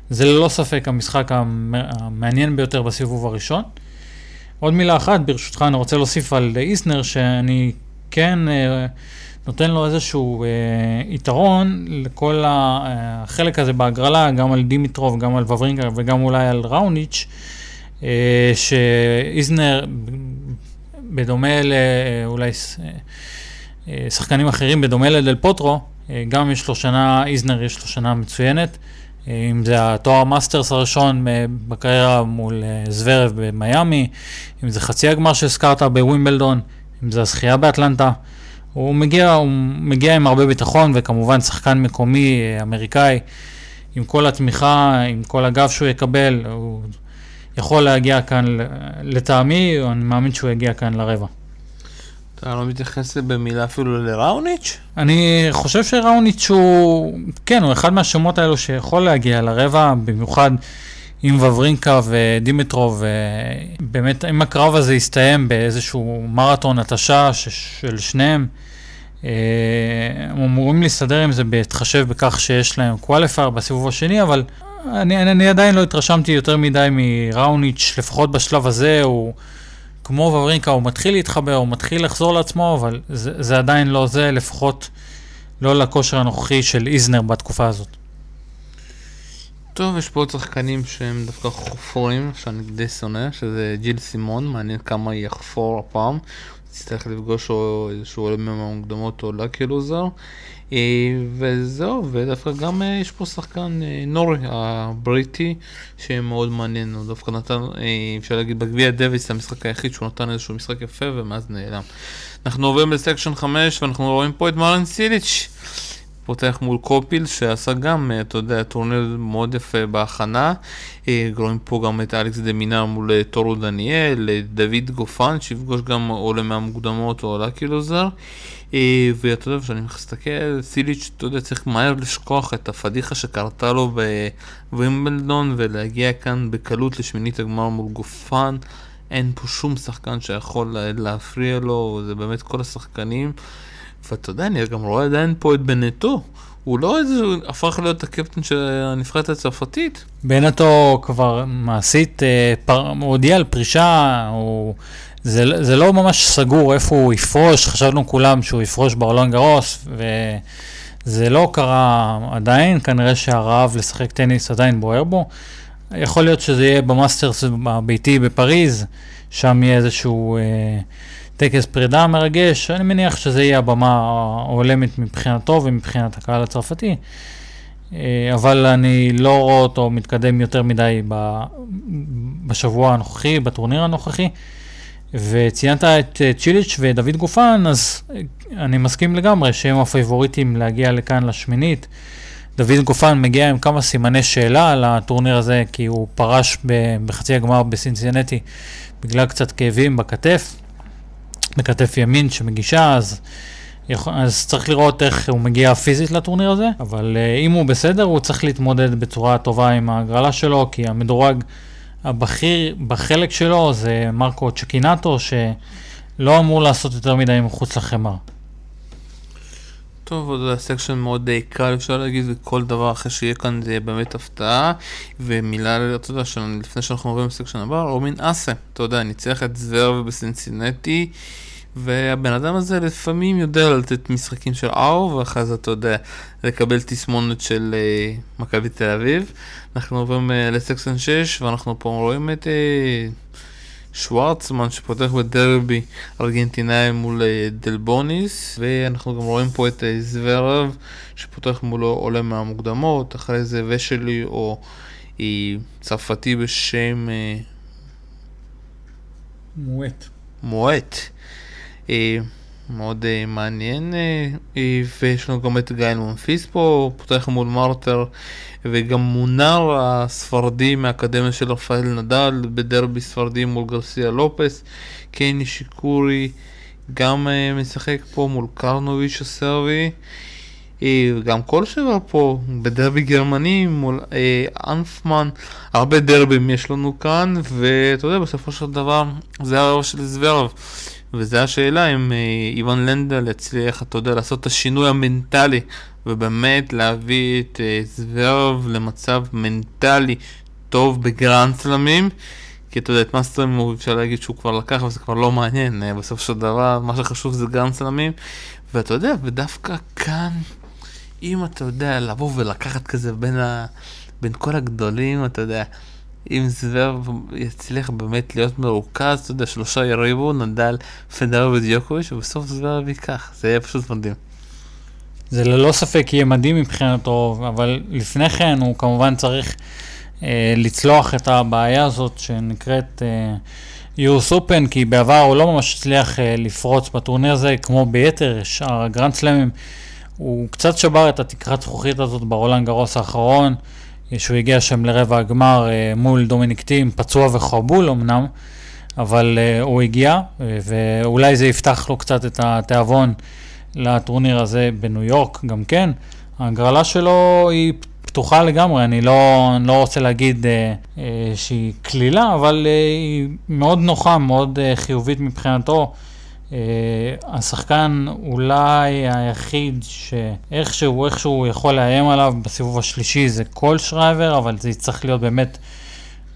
Speaker 2: זה ללא ספק המשחק המעניין ביותר בסיבוב הראשון. עוד מילה אחת, ברשותך, אני רוצה להוסיף על איסנר, שאני כן אה, נותן לו איזשהו יתרון לכל החלק הזה בהגרלה, גם על דימיטרוב, גם על וברינקה וגם אולי על ראוניץ', שאיזנר, בדומה לאולי אה, שחקנים אחרים, בדומה לדל פוטרו, אה, גם יש לו שנה, איזנר יש לו שנה מצוינת. אה, אם זה התואר מאסטרס הראשון בקריירה מול זוורב במיאמי, אם זה חצי הגמר שהזכרת בווימבלדון, אם זה הזכייה באטלנטה. הוא מגיע, הוא מגיע עם הרבה ביטחון, וכמובן שחקן מקומי, אמריקאי, עם כל התמיכה, עם כל הגב שהוא יקבל, הוא יכול להגיע כאן, לטעמי, אני מאמין שהוא יגיע כאן לרבע.
Speaker 1: אתה לא מתייחס במילה אפילו לראוניץ'?
Speaker 2: אני חושב שראוניץ' הוא, כן, הוא אחד מהשמות האלו שיכול להגיע לרבע, במיוחד עם וברינקה ודימיטרוב, באמת, אם הקרב הזה יסתיים באיזשהו מרתון התשה של שניהם, אה, הם אמורים להסתדר עם זה בהתחשב בכך שיש להם קואליפר בסיבוב השני, אבל אני, אני, אני עדיין לא התרשמתי יותר מדי מראוניץ', לפחות בשלב הזה, הוא... כמו וברינקה, הוא מתחיל להתחבר, הוא מתחיל לחזור לעצמו, אבל זה, זה עדיין לא זה, לפחות לא לכושר הנוכחי של איזנר בתקופה הזאת.
Speaker 1: טוב, יש פה עוד שחקנים שהם דווקא חופרים, שאני די שונא, שזה ג'יל סימון, מעניין כמה יחפור הפעם. יצטרך לפגוש איזשהו עולה מהמוקדמות או לקי לוזר. אה, וזהו, ודווקא גם אה, יש פה שחקן אה, נורי הבריטי שמאוד מעניין, הוא דווקא נתן, אפשר להגיד בגביע דוויס המשחק היחיד שהוא נתן איזשהו משחק יפה ומאז נעלם. אנחנו עוברים לסקשן 5 ואנחנו רואים פה את מרלן סיליץ'. פותח מול קופיל שעשה גם, אתה יודע, טורניר מאוד יפה בהכנה. רואים פה גם את אלכס דה מינר מול טארו דניאל, דוד גופן שיפגוש גם עולה מהמוקדמות או עולה זר. אה, ואתה יודע, כשאני מסתכל, צ'יליץ', אתה יודע, צריך מהר לשכוח את הפדיחה שקרתה לו בווימבלדון ולהגיע כאן בקלות לשמינית הגמר מול גופן. אין פה שום שחקן שיכול להפריע לו, זה באמת כל השחקנים. ואתה יודע, אני גם רואה עדיין פה את בנטו. הוא לא איזה, הפך להיות הקפטן של הנבחרת הצרפתית.
Speaker 2: בנטו כבר מעשית, אה, פר, הוא הודיע על פרישה, הוא זה, זה לא ממש סגור איפה הוא יפרוש, חשבנו כולם שהוא יפרוש ברולנד גרוס, וזה לא קרה עדיין, כנראה שהרעב לשחק טניס עדיין בוער בו. יכול להיות שזה יהיה במאסטרס הביתי בפריז, שם יהיה איזשהו אה, טקס פרידה מרגש, אני מניח שזה יהיה הבמה ההולמת מבחינתו ומבחינת הקהל הצרפתי. אה, אבל אני לא רואה אותו מתקדם יותר מדי בשבוע הנוכחי, בטורניר הנוכחי. וציינת את אה, צ'יליץ' ודוד גופן, אז אה, אני מסכים לגמרי שהם הפייבוריטים להגיע לכאן לשמינית. דוד גופן מגיע עם כמה סימני שאלה על הטורניר הזה, כי הוא פרש בחצי הגמר בסינסינטי בגלל קצת כאבים בכתף, בכתף ימין שמגישה, אז, אז צריך לראות איך הוא מגיע פיזית לטורניר הזה, אבל אה, אם הוא בסדר, הוא צריך להתמודד בצורה טובה עם ההגרלה שלו, כי המדורג הבכיר בחלק שלו זה מרקו צ'קינטו, שלא אמור לעשות יותר מדי מחוץ לחמר.
Speaker 1: טוב, זה section מאוד די קל, אפשר להגיד, וכל דבר אחרי שיהיה כאן זה באמת הפתעה. ומילה, אתה יודע, לפני שאנחנו עוברים לסקשן הבא, רומין אסה, אתה יודע, ניצח את זוורב בסנסינטי, והבן אדם הזה לפעמים יודע לתת משחקים של אאו, ואחרי זה אתה יודע, לקבל תסמונת של uh, מכבי תל אביב. אנחנו עוברים uh, לסקשן 6, ואנחנו פה רואים את... Uh, שוורצמן שפותח בדרבי ארגנטינאי מול אה, דלבוניס ואנחנו גם רואים פה את אה, זוורב שפותח מולו עולה מהמוקדמות אחרי זה ושלי או היא צרפתי בשם
Speaker 2: אה, מועט.
Speaker 1: מועט מאוד uh, מעניין, uh, ויש לנו גם את גיא מונפיס פה, פותח מול מרטר, וגם מונר הספרדי מהאקדמיה של רפאל נדל בדרבי ספרדי מול גרסיה לופס, קייני שיקורי גם אה, משחק פה מול קראינוביץ' הסרבי. גם קולשרייבר פה בדרבי גרמני מול אה, הנפמן, הרבה דרבים יש לנו כאן, ואתה יודע, בסופו של דבר זה הרבע של זוורב. וזו השאלה אם אה, איוון לנדל יצליח, אתה יודע, לעשות את השינוי המנטלי ובאמת להביא את אה, זוורב למצב מנטלי טוב בגרנד סלמים. כי אתה יודע, את מאסטרס אפשר להגיד שהוא כבר לקח וזה כבר לא מעניין, אה, בסופו של דבר מה שחשוב זה גרנד סלמים. ואתה יודע, ודווקא כאן, אם אתה יודע, לבוא ולקחת כזה בין, ה... בין כל הגדולים, אתה יודע, אם זוורב יצליח באמת להיות מרוכז, אתה יודע, שלושה יריבו, נדל, פדרר ודיוקוביץ', ובסוף זוורב ייקח, זה יהיה פשוט מדהים.
Speaker 2: זה ללא ספק יהיה מדהים מבחינתו, אבל לפני כן הוא כמובן צריך אה, לצלוח את הבעיה הזאת שנקראת אה, US Open, כי בעבר הוא לא ממש הצליח אה, לפרוץ בטורניר הזה, כמו ביתר שאר הגרנד סלאמים. הוא קצת שבר את התקרת זכוכית הזאת ברולנד גרוס האחרון. שהוא הגיע שם לרבע הגמר אה, מול דומיניק טים, פצוע וחבול אמנם, אבל אה, הוא הגיע, אה, ואולי זה יפתח לו קצת את התיאבון לטורניר הזה בניו יורק גם כן. ההגרלה שלו היא פתוחה לגמרי, אני לא, אני לא רוצה להגיד אה, אה, שהיא קלילה, אבל אה, היא מאוד נוחה, מאוד אה, חיובית מבחינתו. Uh, השחקן אולי היחיד שאיכשהו, איכשהו יכול לאיים עליו בסיבוב השלישי זה כל שרייבר, אבל זה יצטרך להיות באמת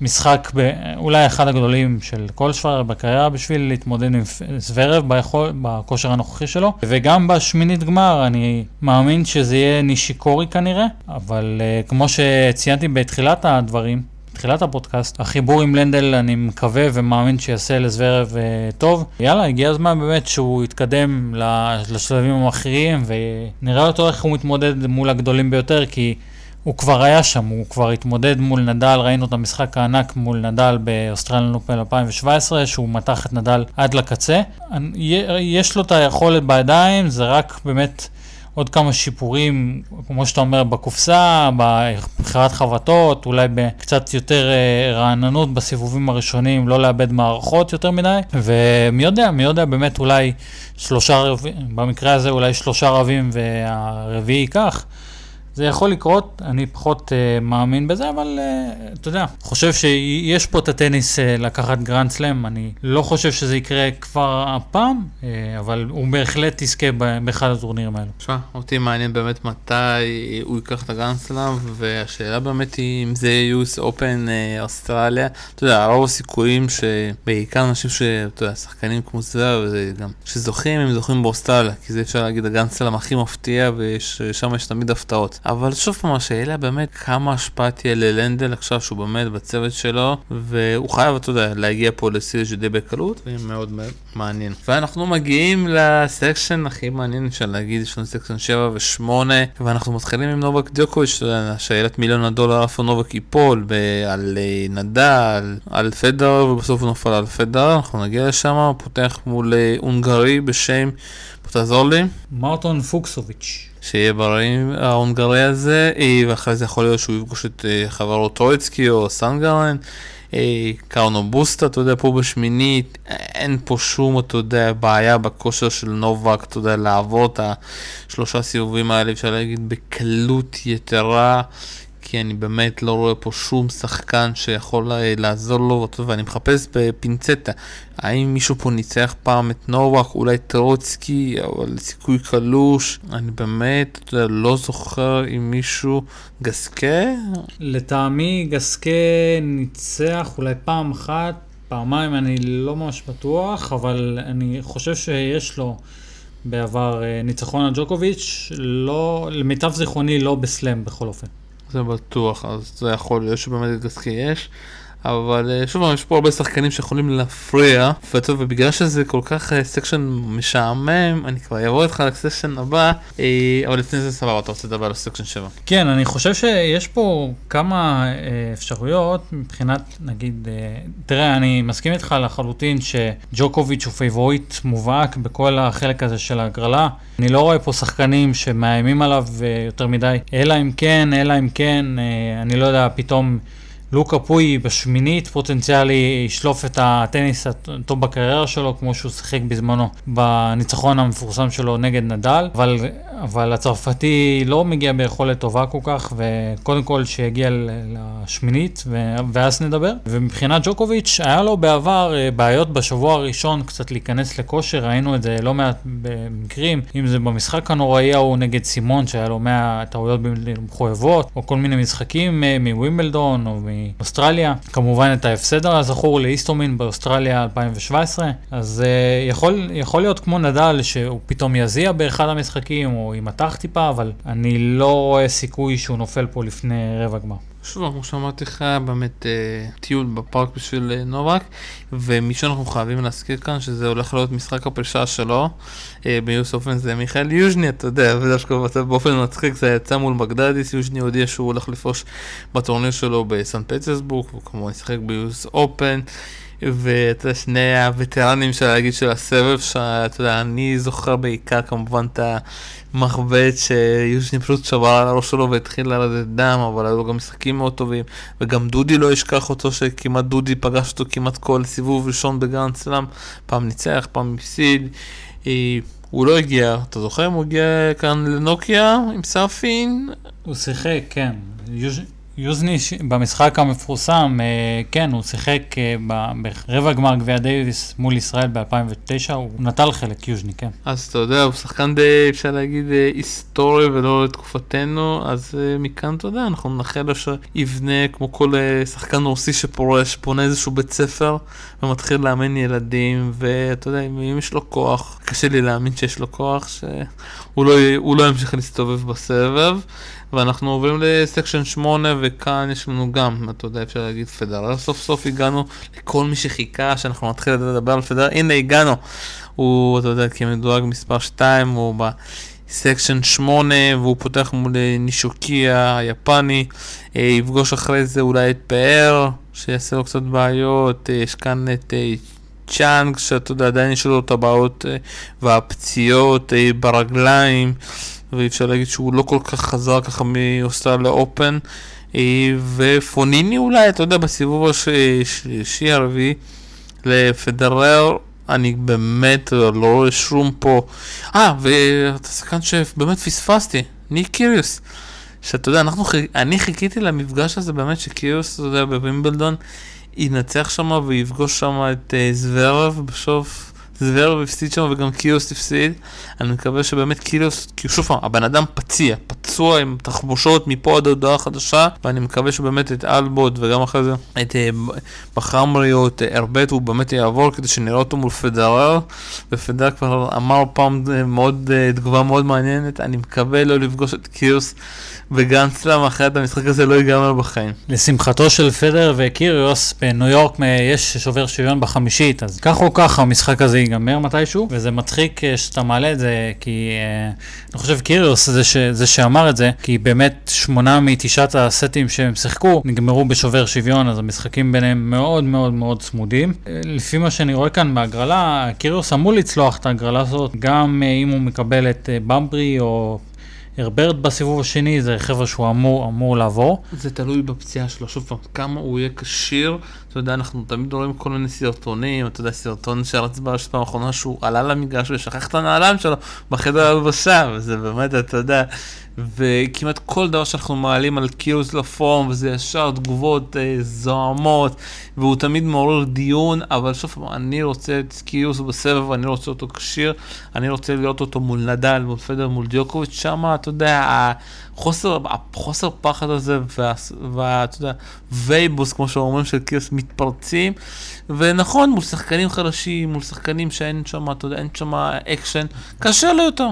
Speaker 2: משחק, ב, אולי אחד הגדולים של כל שרייבר בקריירה בשביל להתמודד עם זוורב ביכול, בכושר הנוכחי שלו. וגם בשמינית גמר אני מאמין שזה יהיה נישיקורי כנראה, אבל uh, כמו שציינתי בתחילת הדברים, בתחילת הפודקאסט. החיבור עם לנדל, אני מקווה ומאמין שיעשה לזוורב uh, טוב. יאללה, הגיע הזמן באמת שהוא יתקדם לשלבים המכריעים, ונראה אותו איך הוא מתמודד מול הגדולים ביותר, כי... הוא כבר היה שם, הוא כבר התמודד מול נדל, ראינו את המשחק הענק מול נדל באוסטרליאן לופל 2017, שהוא מתח את נדל עד לקצה. יש לו את היכולת בידיים, זה רק באמת עוד כמה שיפורים, כמו שאתה אומר, בקופסה, בבחירת חבטות, אולי בקצת יותר אה, רעננות בסיבובים הראשונים, לא לאבד מערכות יותר מדי, ומי יודע, מי יודע, באמת אולי שלושה רבים, במקרה הזה אולי שלושה רבים והרביעי ייקח. זה יכול לקרות, אני פחות אה, מאמין בזה, אבל אה, אתה יודע, חושב שיש פה את הטניס אה, לקחת גרנד סלאם, אני לא חושב שזה יקרה כבר הפעם, אה, אבל הוא בהחלט יזכה באחד הטורנירים האלו.
Speaker 1: תשמע, אותי מעניין באמת מתי הוא ייקח את הגרנד סלאם, והשאלה באמת היא אם זה US Open אוסטרליה, אתה יודע, רוב הסיכויים שבעיקר אנשים ש... אתה יודע, שחקנים כמו זה, וזה גם, שזוכים, הם זוכים באוסטרליה, כי זה אפשר להגיד הגרנד סלאם הכי מפתיע, ושם יש תמיד הפתעות. אבל שוב פעם השאלה באמת כמה השפעה תהיה ללנדל עכשיו שהוא באמת בצוות שלו, והוא חייב, אתה יודע, להגיע פה לסיריס די בקלות, ויהיה מאוד מעניין. ואנחנו מגיעים ל section הכי מעניין אפשר להגיד, יש לנו section 7 ו-8, ואנחנו מתחילים עם נובק דיוקוביץ', שאלת מיליון הדולר איפה נובק ייפול, על אה, נדל, על פדרר, ובסוף הוא נופל על פדרר, אנחנו נגיע לשם, פותח מול אה, הונגרי בשם, תעזור לי.
Speaker 2: מרטון פוקסוביץ'.
Speaker 1: שיהיה בריא ההונגרי הזה, אה, ואחרי זה יכול להיות שהוא יפגוש את חברו טרויצקי או סנדגרן. קרנו בוסטה, אתה יודע, פה בשמינית, אין פה שום, אתה יודע, בעיה בכושר של נובק, אתה יודע, לעבור את השלושה סיבובים האלה, אפשר להגיד, בקלות יתרה. כי אני באמת לא רואה פה שום שחקן שיכול אה, לעזור לו, ואני מחפש בפינצטה. האם מישהו פה ניצח פעם את נובק, אולי טרוצקי, אבל סיכוי קלוש. אני באמת יודע, לא זוכר אם מישהו... גסקה?
Speaker 2: לטעמי גסקה ניצח אולי פעם אחת, פעמיים אני לא ממש בטוח, אבל אני חושב שיש לו... בעבר אה, ניצחון על ג'וקוביץ', לא, למיטב זיכרוני לא בסלאם בכל אופן.
Speaker 1: זה בטוח, אז זה יכול להיות שבאמת את גסקה יש. אבל אה, שוב, יש פה הרבה שחקנים שיכולים להפריע, וטוב, ובגלל שזה כל כך section אה, משעמם, אני כבר אעבור איתך ל section הבא, אה, אבל לפני זה סבבה, אתה רוצה לדבר על section 7.
Speaker 2: כן, אני חושב שיש פה כמה אפשרויות מבחינת, נגיד, תראה, אני מסכים איתך לחלוטין שג'וקוביץ' הוא פייבוריט מובהק בכל החלק הזה של ההגרלה. אני לא רואה פה שחקנים שמאיימים עליו יותר מדי, אלא אם כן, אלא אם כן, אני לא יודע, פתאום... לוקאס פוי בשמינית פוטנציאלי ישלוף את הטניס הטוב בקריירה שלו, כמו שהוא שיחק בזמנו בניצחון המפורסם שלו נגד נדל, אבל, אבל הצרפתי לא מגיע ביכולת טובה כל כך, וקודם כל שיגיע לשמינית, ואז נדבר. ומבחינת ג'וקוביץ', היה לו בעבר אה, בעיות בשבוע הראשון קצת להיכנס לכושר, ראינו את זה לא מעט במקרים, אם זה במשחק הנוראי ההוא נגד סימון, שהיה לו 100 טעויות מחויבות, או כל מיני משחקים אה, מווימבלדון, או. מאוסטרליה. כמובן את ההפסד הזכור לאיסטומין באוסטרליה 2017, אז uh, יכול, יכול להיות כמו נדל שהוא פתאום יזיע באחד המשחקים או יימתח טיפה, אבל אני לא רואה סיכוי שהוא נופל פה לפני רבע גמר.
Speaker 1: שוב, כמו שאמרתי לך, באמת אה, טיול בפארק בשביל אה, נובק, ומי שאנחנו חייבים להזכיר כאן, שזה הולך להיות משחק הפרישה שלו, אה, ביוס אופן זה מיכאל יוז'ני, אתה יודע, ודווקא באופן מצחיק זה יצא מול בגדדיס, יוז'ני הודיע שהוא הולך לפרוש בטורניר שלו בסן פטרסבורג, הוא כמובן ישחק ביוס אופן. יודע, שני הווטרנים של להגיד של הסבב, שאתה יודע, אני זוכר בעיקר כמובן את המחבט שיוז'ני פשוט שבר על הראש שלו והתחיל לרדת דם, אבל היו לו גם משחקים מאוד טובים, וגם דודי לא ישכח אותו, שכמעט דודי פגש אותו כמעט כל סיבוב ראשון בגרנד סלאם, פעם ניצח, פעם הפסיד. אה, הוא לא הגיע, אתה זוכר? הוא הגיע כאן לנוקיה עם סאפין?
Speaker 2: הוא שיחק, כן. יוז'ני במשחק המפורסם, אה, כן, הוא שיחק אה, ברבע גמר גביע דייוויס מול ישראל ב-2009, הוא נטל חלק, יוז'ני, כן.
Speaker 1: אז אתה יודע, הוא שחקן די, אפשר להגיד, אה, היסטורי ולא לתקופתנו, אז מכאן, אתה יודע, אנחנו נאחל לו שיבנה כמו כל שחקן רוסי שפורש, פונה איזשהו בית ספר ומתחיל לאמן ילדים, ואתה יודע, אם יש לו כוח, קשה לי להאמין שיש לו כוח, שהוא לא, לא ימשיך להסתובב בסבב. ואנחנו עוברים לסקשן 8 וכאן יש לנו גם, אתה יודע, אפשר להגיד פדרר, סוף סוף הגענו לכל מי שחיכה שאנחנו נתחיל לדבר על פדרר, הנה הגענו, הוא, אתה יודע, כמדורג מספר 2, הוא בסקשן 8 והוא פותח מול נישוקיה היפני, אה, יפגוש אחרי זה אולי את פאר, שיעשה לו קצת בעיות, אה, יש כאן את... אה, צ'אנג, שאתה יודע, עדיין יש לו את הבעיות והפציעות ברגליים. ואי אפשר להגיד שהוא לא כל כך חזר ככה מאוסטרליה אופן. אה, ופוניני אולי, אתה יודע, בסיבוב השלישי הרביעי לפדרר, אני באמת לא רואה שום פה. אה, ואתה שחקן שבאמת פספסתי, ניק קיריוס. שאתה יודע, אנחנו, אני חיכיתי למפגש הזה באמת שקיריוס, אתה יודע, בווימבלדון, ינצח שם ויפגוש שם את uh, זוורב בסוף. זוורב הפסיד שם וגם קיוס הפסיד. אני מקווה שבאמת קיוס, כי שוב פעם, הבן אדם פציע, פצוע עם תחבושות מפה עד הודעה חדשה, ואני מקווה שבאמת את אלבוט וגם אחרי זה את אה, בחמרי את הרבט הוא באמת יעבור כדי שנראה אותו מול פדרר, ופדרר כבר אמר פעם אה, מאוד, אה, תגובה מאוד מעניינת, אני מקווה לא לפגוש את קיוס בגנצלם, אחרת המשחק הזה לא ייגמר בחיים.
Speaker 2: לשמחתו של פדר וקיריוס, בניו יורק יש שובר שוויון בחמישית, אז כך או כך המשחק הזה ייגמר מתישהו, וזה מצחיק שאתה מעלה את זה, כי uh, אני חושב קיריוס זה, ש, זה שאמר את זה, כי באמת שמונה מתשעת הסטים שהם שיחקו נגמרו בשובר שוויון, אז המשחקים ביניהם מאוד מאוד מאוד צמודים. לפי מה שאני רואה כאן בהגרלה, קיריוס אמור לצלוח את ההגרלה הזאת, גם אם הוא מקבל את במברי או הרברט בסיבוב השני זה חבר'ה שהוא אמור, אמור לעבור.
Speaker 1: זה תלוי בפציעה שלו, שוב פעם, כמה הוא יהיה כשיר. אתה יודע, אנחנו תמיד רואים כל מיני סרטונים, אתה יודע, סרטון שרץ ברשת פעם האחרונה שהוא עלה למגרש ושכח את הנעליים שלו בחדר הלבשה, וזה באמת, אתה יודע, וכמעט כל דבר שאנחנו מעלים על קיוס לפורום, וזה ישר תגובות אה, זוהמות, והוא תמיד מעורר דיון, אבל שוב, אני רוצה את קיוס בסבב, אני רוצה אותו כשיר, אני רוצה לראות אותו מול נדל, מול פדר, מול ג'וקוביץ', שם, אתה יודע, החוסר, החוסר פחד הזה, ואתה יודע, vibes, כמו שאומרים, של כאוס מתפרצים, ונכון, מול שחקנים חדשים, מול שחקנים שאין שם, אתה יודע, אין שם אקשן, קשה לו יותר.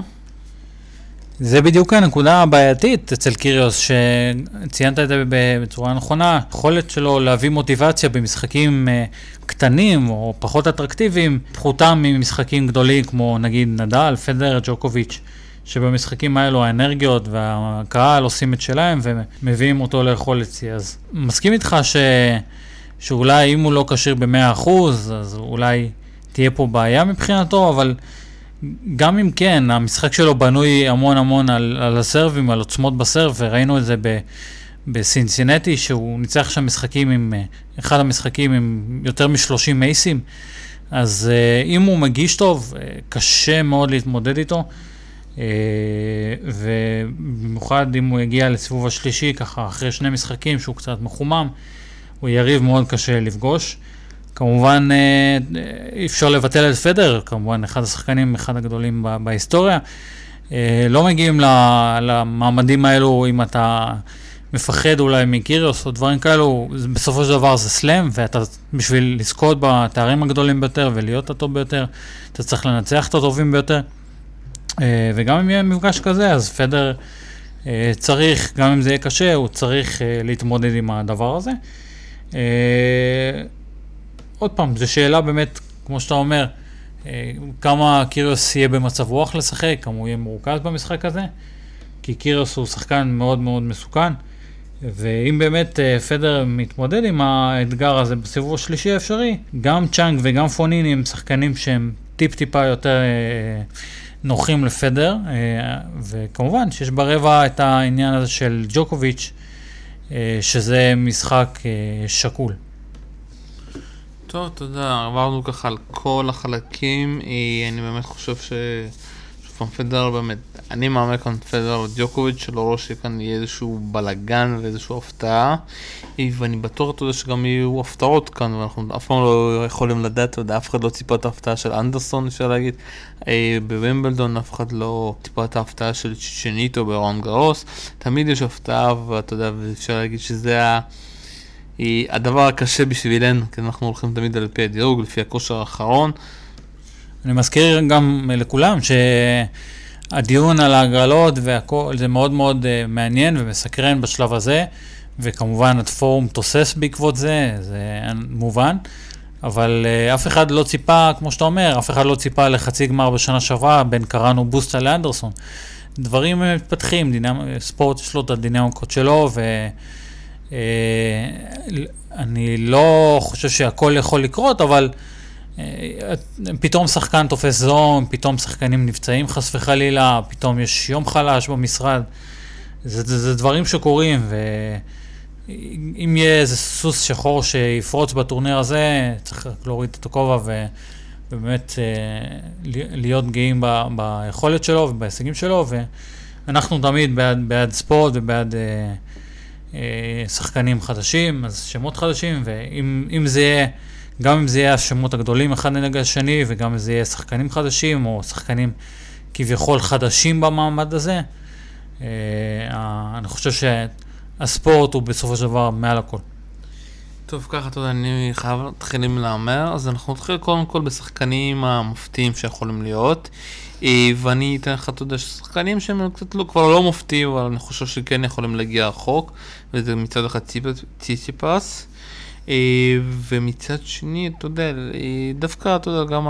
Speaker 2: זה בדיוק הנקודה הבעייתית אצל קיריוס, שציינת את זה בצורה נכונה, יכולת שלו להביא מוטיבציה במשחקים אה, קטנים או פחות אטרקטיביים, פחותה ממשחקים גדולים כמו נגיד נדל, פדר, ג'וקוביץ', שבמשחקים האלו האנרגיות והקהל עושים את שלהם ומביאים אותו לאכול אצלי. אז מסכים איתך ש... שאולי אם הוא לא כשיר ב-100%, אז אולי תהיה פה בעיה מבחינתו, אבל... גם אם כן, המשחק שלו בנוי המון המון על, על הסרבים, על עוצמות בסרב, וראינו את זה ב, בסינסינטי, שהוא ניצח שם משחקים עם, אחד המשחקים עם יותר מ-30 מייסים, אז uh, אם הוא מגיש טוב, uh, קשה מאוד להתמודד איתו, ובמיוחד אם הוא יגיע לסיבוב השלישי, ככה אחרי שני משחקים שהוא קצת מחומם, הוא יריב מאוד קשה לפגוש. כמובן אה, אי אפשר לבטל את פדר, כמובן אחד השחקנים, אחד הגדולים בהיסטוריה. אה, לא מגיעים למעמדים האלו אם אתה מפחד אולי מקיריוס או דברים כאלו, בסופו של דבר זה סלאם, ואתה בשביל לזכות בתארים הגדולים ביותר ולהיות הטוב ביותר, אתה צריך לנצח את הטובים ביותר. אה, וגם אם יהיה מפגש כזה, אז פדר צריך, גם אם זה יהיה קשה, הוא צריך להתמודד עם הדבר הזה. עוד פעם, זו שאלה באמת, כמו שאתה אומר, אה, כמה קיריוס יהיה במצב רוח לשחק, כמה הוא יהיה מורכז במשחק הזה, כי קיריוס הוא שחקן מאוד מאוד מסוכן, ואם באמת אה, פדר מתמודד עם האתגר הזה בסיבוב השלישי האפשרי, גם צ'אנג וגם פוניני הם שחקנים שהם טיפ-טיפה יותר אה, נוחים לפדר, וכמובן שיש ברבע את העניין הזה של ג'וקוביץ', שזה משחק שקול.
Speaker 1: טוב, תודה, עברנו ככה על כל החלקים, אה, אני באמת חושב ש... פדר באמת, אני מאמין כאן פדר ודיוקוביץ', שלא רואה שכאן יהיה איזשהו בלאגן ואיזושהי הפתעה, אה, ואני בטוח, אתה יודע, שגם יהיו הפתעות כאן, ואנחנו אף פעם לא יכולים לדעת, אתה יודע, אף אחד לא ציפה את ההפתעה של אנדרסון, אפשר להגיד, אה, בווימבלדון אף אחד לא ציפה את ההפתעה של צ'ניטו ברון גרוס, תמיד יש הפתעה, ואתה יודע, ואפשר להגיד שזה ה... היא הדבר הקשה בשבילנו, כי אנחנו הולכים תמיד על פי הדירוג, לפי הכושר האחרון.
Speaker 2: אני מזכיר גם לכולם שהדיון על ההגרלות והכל זה מאוד מאוד uh, מעניין ומסקרן בשלב הזה, וכמובן הפורום תוסס בעקבות זה, זה מובן. אבל uh, אף אחד לא ציפה, כמו שאתה אומר, אף אחד לא ציפה לחצי גמר בשנה שעברה בין קראנו בוסטה לאנדרסון. דברים מתפתחים, דינמ... ספורט יש לו את הדינמיקות שלו, ו... אה, אני לא חושב שהכל יכול לקרות, אבל אה, פתאום שחקן תופס זום, פתאום שחקנים נפצעים חס וחלילה, פתאום יש יום חלש במשרד. זה, זה, זה דברים שקורים, ואם יהיה איזה סוס שחור שיפרוץ בטורניר הזה, צריך רק להוריד את הכובע ו... ובאמת אה, להיות גאים ב, ביכולת שלו ובהישגים שלו, ואנחנו תמיד בעד, בעד ספורט ובעד... אה, שחקנים חדשים, אז שמות חדשים, ואם זה יהיה גם אם זה יהיה השמות הגדולים אחד נגד השני, וגם אם זה יהיה שחקנים חדשים, או שחקנים כביכול חדשים במעמד הזה, אה, אני חושב שהספורט הוא בסופו של דבר מעל הכל.
Speaker 1: טוב, ככה, אתה יודע, אני חייב להתחיל עם להמר, אז אנחנו נתחיל קודם כל בשחקנים המופתיים שיכולים להיות. אה, ואני אתן לך, אתה יודע, שחקנים שהם קצת לא, כבר לא מופתים, אבל אני חושב שכן יכולים להגיע רחוק, וזה מצד אחד ציציפס. אה, ומצד שני, אתה יודע, אה, דווקא, אתה יודע, גם.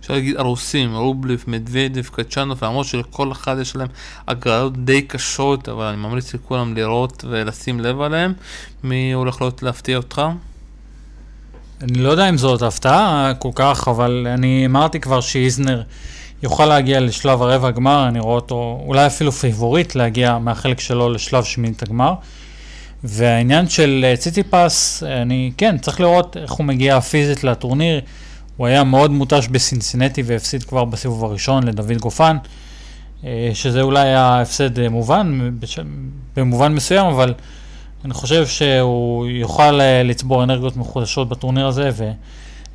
Speaker 1: אפשר להגיד הרוסים, רובליף, מדוודף, קצ'אנוב, למרות שלכל אחד יש להם הגרלות די קשות, אבל אני ממליץ לכולם לראות ולשים לב עליהם. מי הולך להפתיע אותך?
Speaker 2: אני לא יודע אם זאת הפתעה כל כך, אבל אני אמרתי כבר שאיזנר יוכל להגיע לשלב הרבע הגמר, אני רואה אותו אולי אפילו פייבוריט להגיע מהחלק שלו לשלב שמינית הגמר. והעניין של אה, ציציפס, אני, כן, צריך לראות איך הוא מגיע פיזית לטורניר. הוא היה מאוד מותש בסינסינטי והפסיד כבר בסיבוב הראשון לדוד גופן, אה, שזה אולי היה הפסד אה, מובן, במובן מסוים, אבל אני חושב שהוא יוכל לצבור אנרגיות מחודשות בטורניר הזה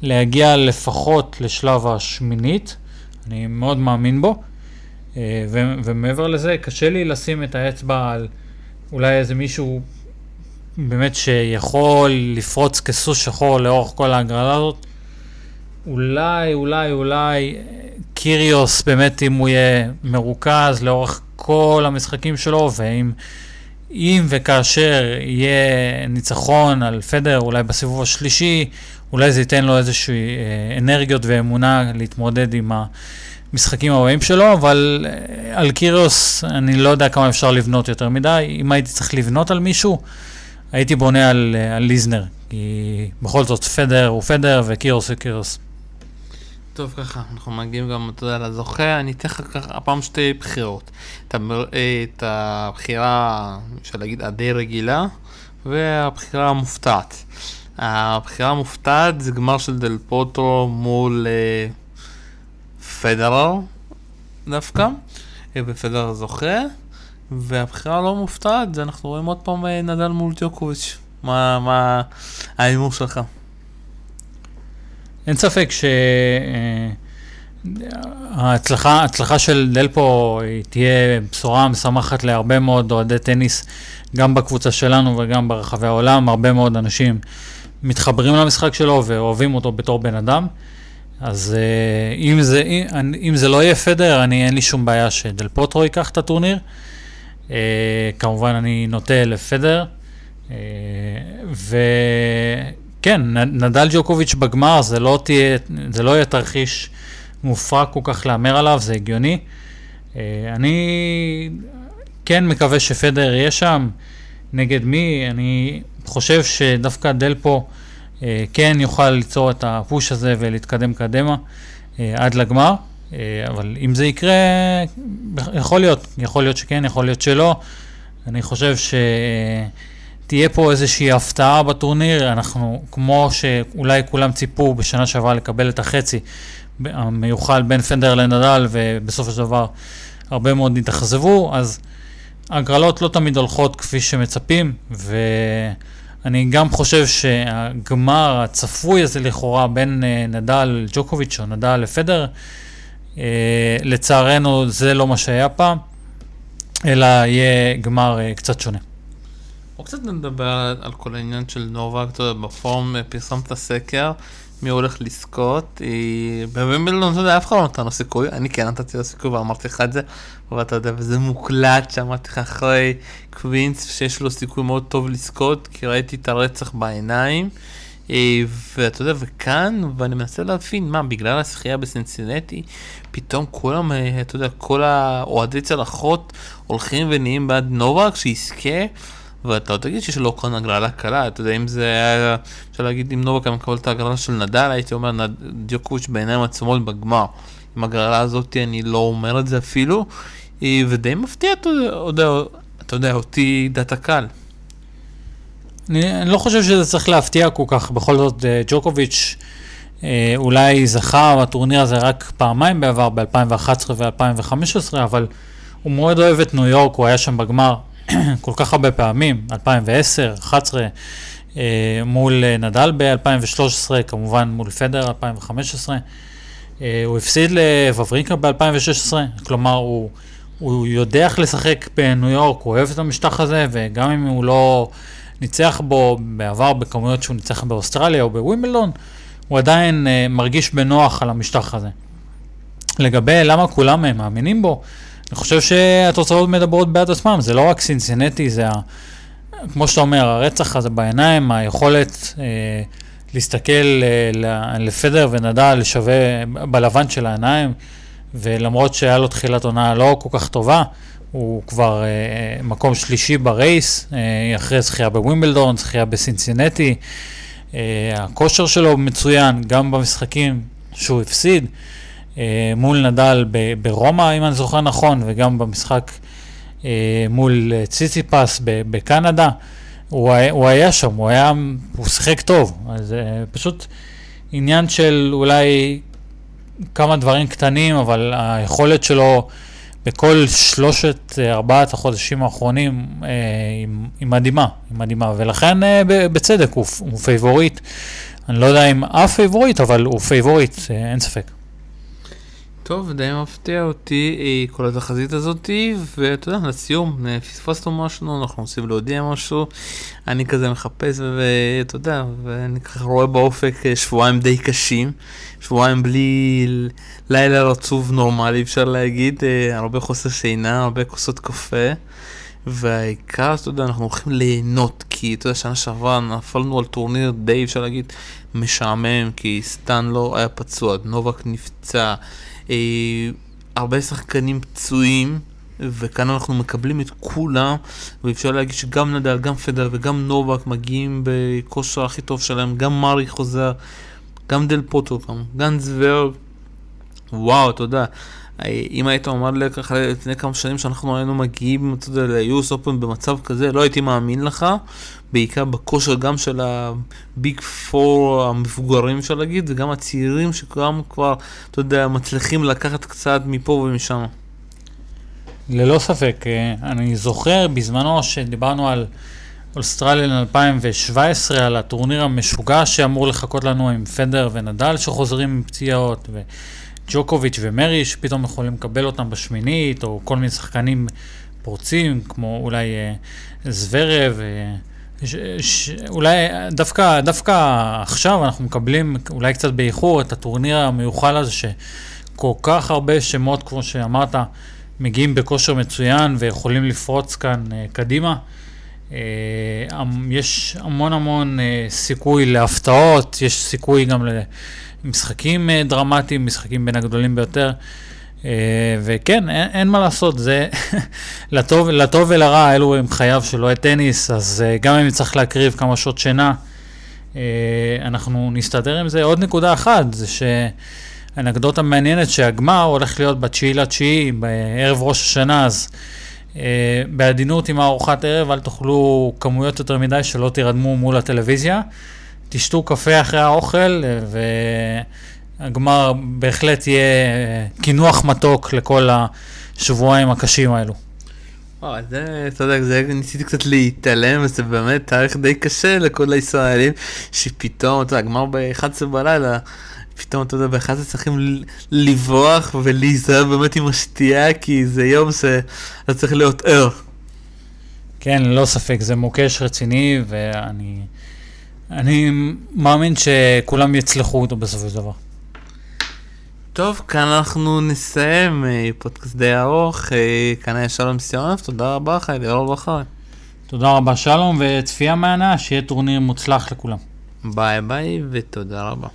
Speaker 2: ולהגיע לפחות לשלב השמינית. אני מאוד מאמין בו. ומעבר לזה, קשה לי לשים את האצבע על אולי איזה מישהו באמת שיכול לפרוץ כסוס שחור לאורך כל ההגרלה הזאת. אולי, אולי, אולי קיריוס באמת אם הוא יהיה מרוכז לאורך כל המשחקים שלו, ואם אם וכאשר יהיה ניצחון על פדר, אולי בסיבוב השלישי, אולי זה ייתן לו איזושהי אה, אנרגיות ואמונה להתמודד עם המשחקים הבאים שלו, אבל אה, על קיריוס אני לא יודע כמה אפשר לבנות יותר מדי. אם הייתי צריך לבנות על מישהו, הייתי בונה על, אה, על ליזנר, כי בכל זאת פדר הוא פדר וקירוס הוא קירוס.
Speaker 1: טוב ככה, אנחנו מגיעים גם, אתה יודע, לזוכה, אני אתן לך ככה הפעם שתי בחירות. את, אה, את הבחירה, אפשר להגיד, הדי רגילה, והבחירה המופתעת. הבחירה המופתעת זה גמר של דל פוטרו מול אה, פדרר דווקא, ופדרר זוכה. והבחירה לא מופתעת, זה אנחנו רואים עוד פעם אה, נדל מול ג'וקוביץ'. מה, מה ההימור שלך?
Speaker 2: אין ספק שההצלחה אה, ההצלחה של דלפו תהיה בשורה משמחת להרבה מאוד אוהדי טניס, גם בקבוצה שלנו וגם ברחבי העולם, הרבה מאוד אנשים מתחברים למשחק שלו ואוהבים אותו בתור בן אדם. אז אה, אם זה, אם, אם זה לא יהיה פדר, אני אין לי שום בעיה שדל פוטרו ייקח את הטורניר. אה, כמובן אני נוטה לפדר. אה, וכן, נדל ג'וקוביץ' בגמר זה לא, תהיה, זה לא יהיה תרחיש מופרע כל כך להמר עליו, זה הגיוני. אה, אני כן מקווה שפדר יהיה שם. נגד מי? אני חושב שדווקא דלפו כן יוכל ליצור את הפוש הזה ולהתקדם קדימה עד לגמר. אה, אבל אם זה יקרה, יכול להיות, יכול להיות שכן, יכול להיות שלא. אני חושב שתהיה פה איזושהי הפתעה בטורניר, אנחנו, כמו שאולי כולם ציפו בשנה שעברה לקבל את החצי המיוחל בין פנדר לנדל, ובסופו של דבר הרבה מאוד התאכזבו, אז הגרלות לא תמיד הולכות כפי שמצפים, ואני גם חושב שהגמר הצפוי הזה לכאורה בין אה, נדל לג'וקוביץ' או נדל לפדר, אה, לצערנו זה לא מה שהיה פעם, אלא יהיה גמר אה, קצת שונה.
Speaker 1: בוא קצת נדבר על כל העניין של נובק, אתה יודע, בפורום אה, פרסמת סקר, מי הולך לזכות, בווימבלדון, אתה יודע, אף אחד לא נתן לו סיכוי, אני כן נתתי לו סיכוי ואמרתי לך את זה, ואתה יודע, וזה מוקלט, שאמרתי לך אחרי קווינס, שיש לו סיכוי מאוד טוב לזכות, כי ראיתי את הרצח בעיניים. אה, ואתה יודע, וכאן, ואני מנסה להבין, מה, בגלל השחייה בסנסינטי, פתאום כולם, אה, אתה יודע, כל האוהדי צלחות הולכים ונהיים בעד נובק שיזכה, ואתה לא תגיד שיש לו כאן הגרלה קלה, אתה יודע, אם זה היה, אפשר להגיד, אם נובק היה מקבל את ההגרלה של נדל, הייתי אומר, נד... דיוקוביץ' בעיניים עצמות בגמר. עם הגרלה הזאת אני לא אומר את זה אפילו, אה, ודי מפתיע, אתה יודע, אתה יודע אותי דעת הקל.
Speaker 2: אני, אני לא חושב שזה צריך להפתיע כל כך, בכל זאת אה, ג'וקוביץ' אה, אולי זכה בטורניר הזה רק פעמיים בעבר, ב-2011 ו-2015, אבל הוא מאוד אוהב את ניו יורק, הוא היה שם בגמר כל כך הרבה פעמים, 2010, 2011, אה, מול נדל ב-2013, כמובן מול פדר 2015. אה, הוא הפסיד לוורינקה ב-2016, כלומר הוא, הוא יודע איך לשחק בניו יורק, הוא אוהב את המשטח הזה, וגם אם הוא לא ניצח בו בעבר בכמויות שהוא ניצח באוסטרליה או בווימבלדון, הוא עדיין uh, מרגיש בנוח על המשטח הזה. לגבי למה כולם הם מאמינים בו, אני חושב שהתוצאות מדברות בעד עצמם, זה לא רק סינסינטי, זה ה... כמו שאתה אומר, הרצח הזה בעיניים, היכולת אה, להסתכל אה, לפדר ונדל שווה בלבן של העיניים, ולמרות שהיה לו תחילת עונה לא כל כך טובה, הוא כבר אה, מקום שלישי ב race, אה, אחרי זכייה בווימבלדון, זכייה בסינסינטי. אה, הכושר שלו מצוין, גם במשחקים שהוא הפסיד, אה, מול נדל ברומא, אם אני זוכר נכון, וגם במשחק אה, מול ציציפס בקנדה. הוא, הוא היה שם, הוא היה, הוא שיחק טוב, אז פשוט עניין של אולי כמה דברים קטנים, אבל היכולת שלו בכל שלושת, ארבעת החודשים האחרונים היא מדהימה, היא מדהימה, ולכן בצדק הוא, הוא פייבוריט. אני לא יודע אם אף פייבוריט, אבל הוא פייבוריט, אין ספק.
Speaker 1: טוב, די מפתיע אותי אה, כל התחזית הזאתי, ואתה יודע, לסיום, אה, פספסנו משהו, אנחנו רוצים להודיע משהו, אני כזה מחפש, ואתה יודע, ואני ככה רואה באופק אה, שבועיים די קשים, שבועיים בלי לילה רצוף נורמלי, אפשר להגיד, הרבה חוסר שינה, הרבה כוסות קפה. והעיקר, אתה יודע, אנחנו הולכים ליהנות, כי אתה יודע, שנה שעברה נפלנו על טורניר די, אפשר להגיד, משעמם, כי סטן לא היה פצוע, נובק נפצע, הרבה שחקנים פצועים, וכאן אנחנו מקבלים את כולם, ואפשר להגיד שגם נדל, גם פדר וגם נובק מגיעים בכושר הכי טוב שלהם, גם מארי חוזר, גם דל פוטו, גם זוור, וואו, אתה יודע. אם היית אומר לי ככה לפני כמה שנים שאנחנו היינו מגיעים, ל-US Open במצב כזה, לא הייתי מאמין לך, בעיקר בכושר גם של הביג פור המבוגרים אפשר להגיד, וגם הצעירים שכולם כבר, אתה יודע, מצליחים לקחת קצת מפה ומשם.
Speaker 2: ללא ספק, אה, אני זוכר בזמנו שדיברנו על אוסטרליאן 2017, על הטורניר המשוגע שאמור לחכות לנו עם פדר ונדל שחוזרים עם פציעות, ו... ג'וקוביץ' ומרי שפתאום יכולים לקבל אותם בשמינית, או כל מיני שחקנים פורצים, כמו אולי אה, זוורב, אה, ש, ש, אולי דווקא, דווקא עכשיו אנחנו מקבלים, אולי קצת באיחור, את הטורניר המיוחל הזה, שכל כך הרבה שמות, כמו שאמרת, מגיעים בכושר מצוין ויכולים לפרוץ כאן אה, קדימה. אה, יש המון המון אה, סיכוי להפתעות, יש סיכוי גם ל... משחקים אה, דרמטיים, משחקים בין הגדולים ביותר. אה, וכן, אין, אין מה לעשות, זה לטוב, לטוב ולרע, אלו הם חייו של אוהד טניס, אז אה, גם אם צריך להקריב כמה שעות שינה, אנחנו נסתדר עם זה. עוד נקודה אחת, זה שאנקדוטה מעניינת שהגמר הולך להיות בתשיעי לתשיעי, בערב ראש השנה, אז בעדינות עם הארוחת ערב, אל תאכלו כמויות יותר מדי שלא תירדמו מול הטלוויזיה. תשתו קפה אחרי האוכל, והגמר בהחלט יהיה קינוח מתוק לכל השבועיים הקשים האלו.
Speaker 1: וואי, זה, אתה יודע, זה ניסיתי קצת להתעלם, וזה באמת תאריך די קשה לכל הישראלים, שפתאום, אתה יודע, גמר ב-11 בלילה, פתאום, אתה יודע, ב-11 צריכים לברוח ולהיזהר באמת עם השתייה, כי זה יום שאתה צריך להיות ער.
Speaker 2: כן, ללא ספק, זה מוקש רציני, ואני... אני מאמין שכולם יצלחו אותו בסופו של דבר.
Speaker 1: טוב, כאן אנחנו נסיים, אה, פודקאסט די ארוך, אה, כאן היה שלום סיונף, תודה רבה לך, ליאור בחר.
Speaker 2: תודה רבה שלום, וצפייה מהנה, שיהיה טורניר מוצלח לכולם.
Speaker 1: ביי ביי ותודה רבה.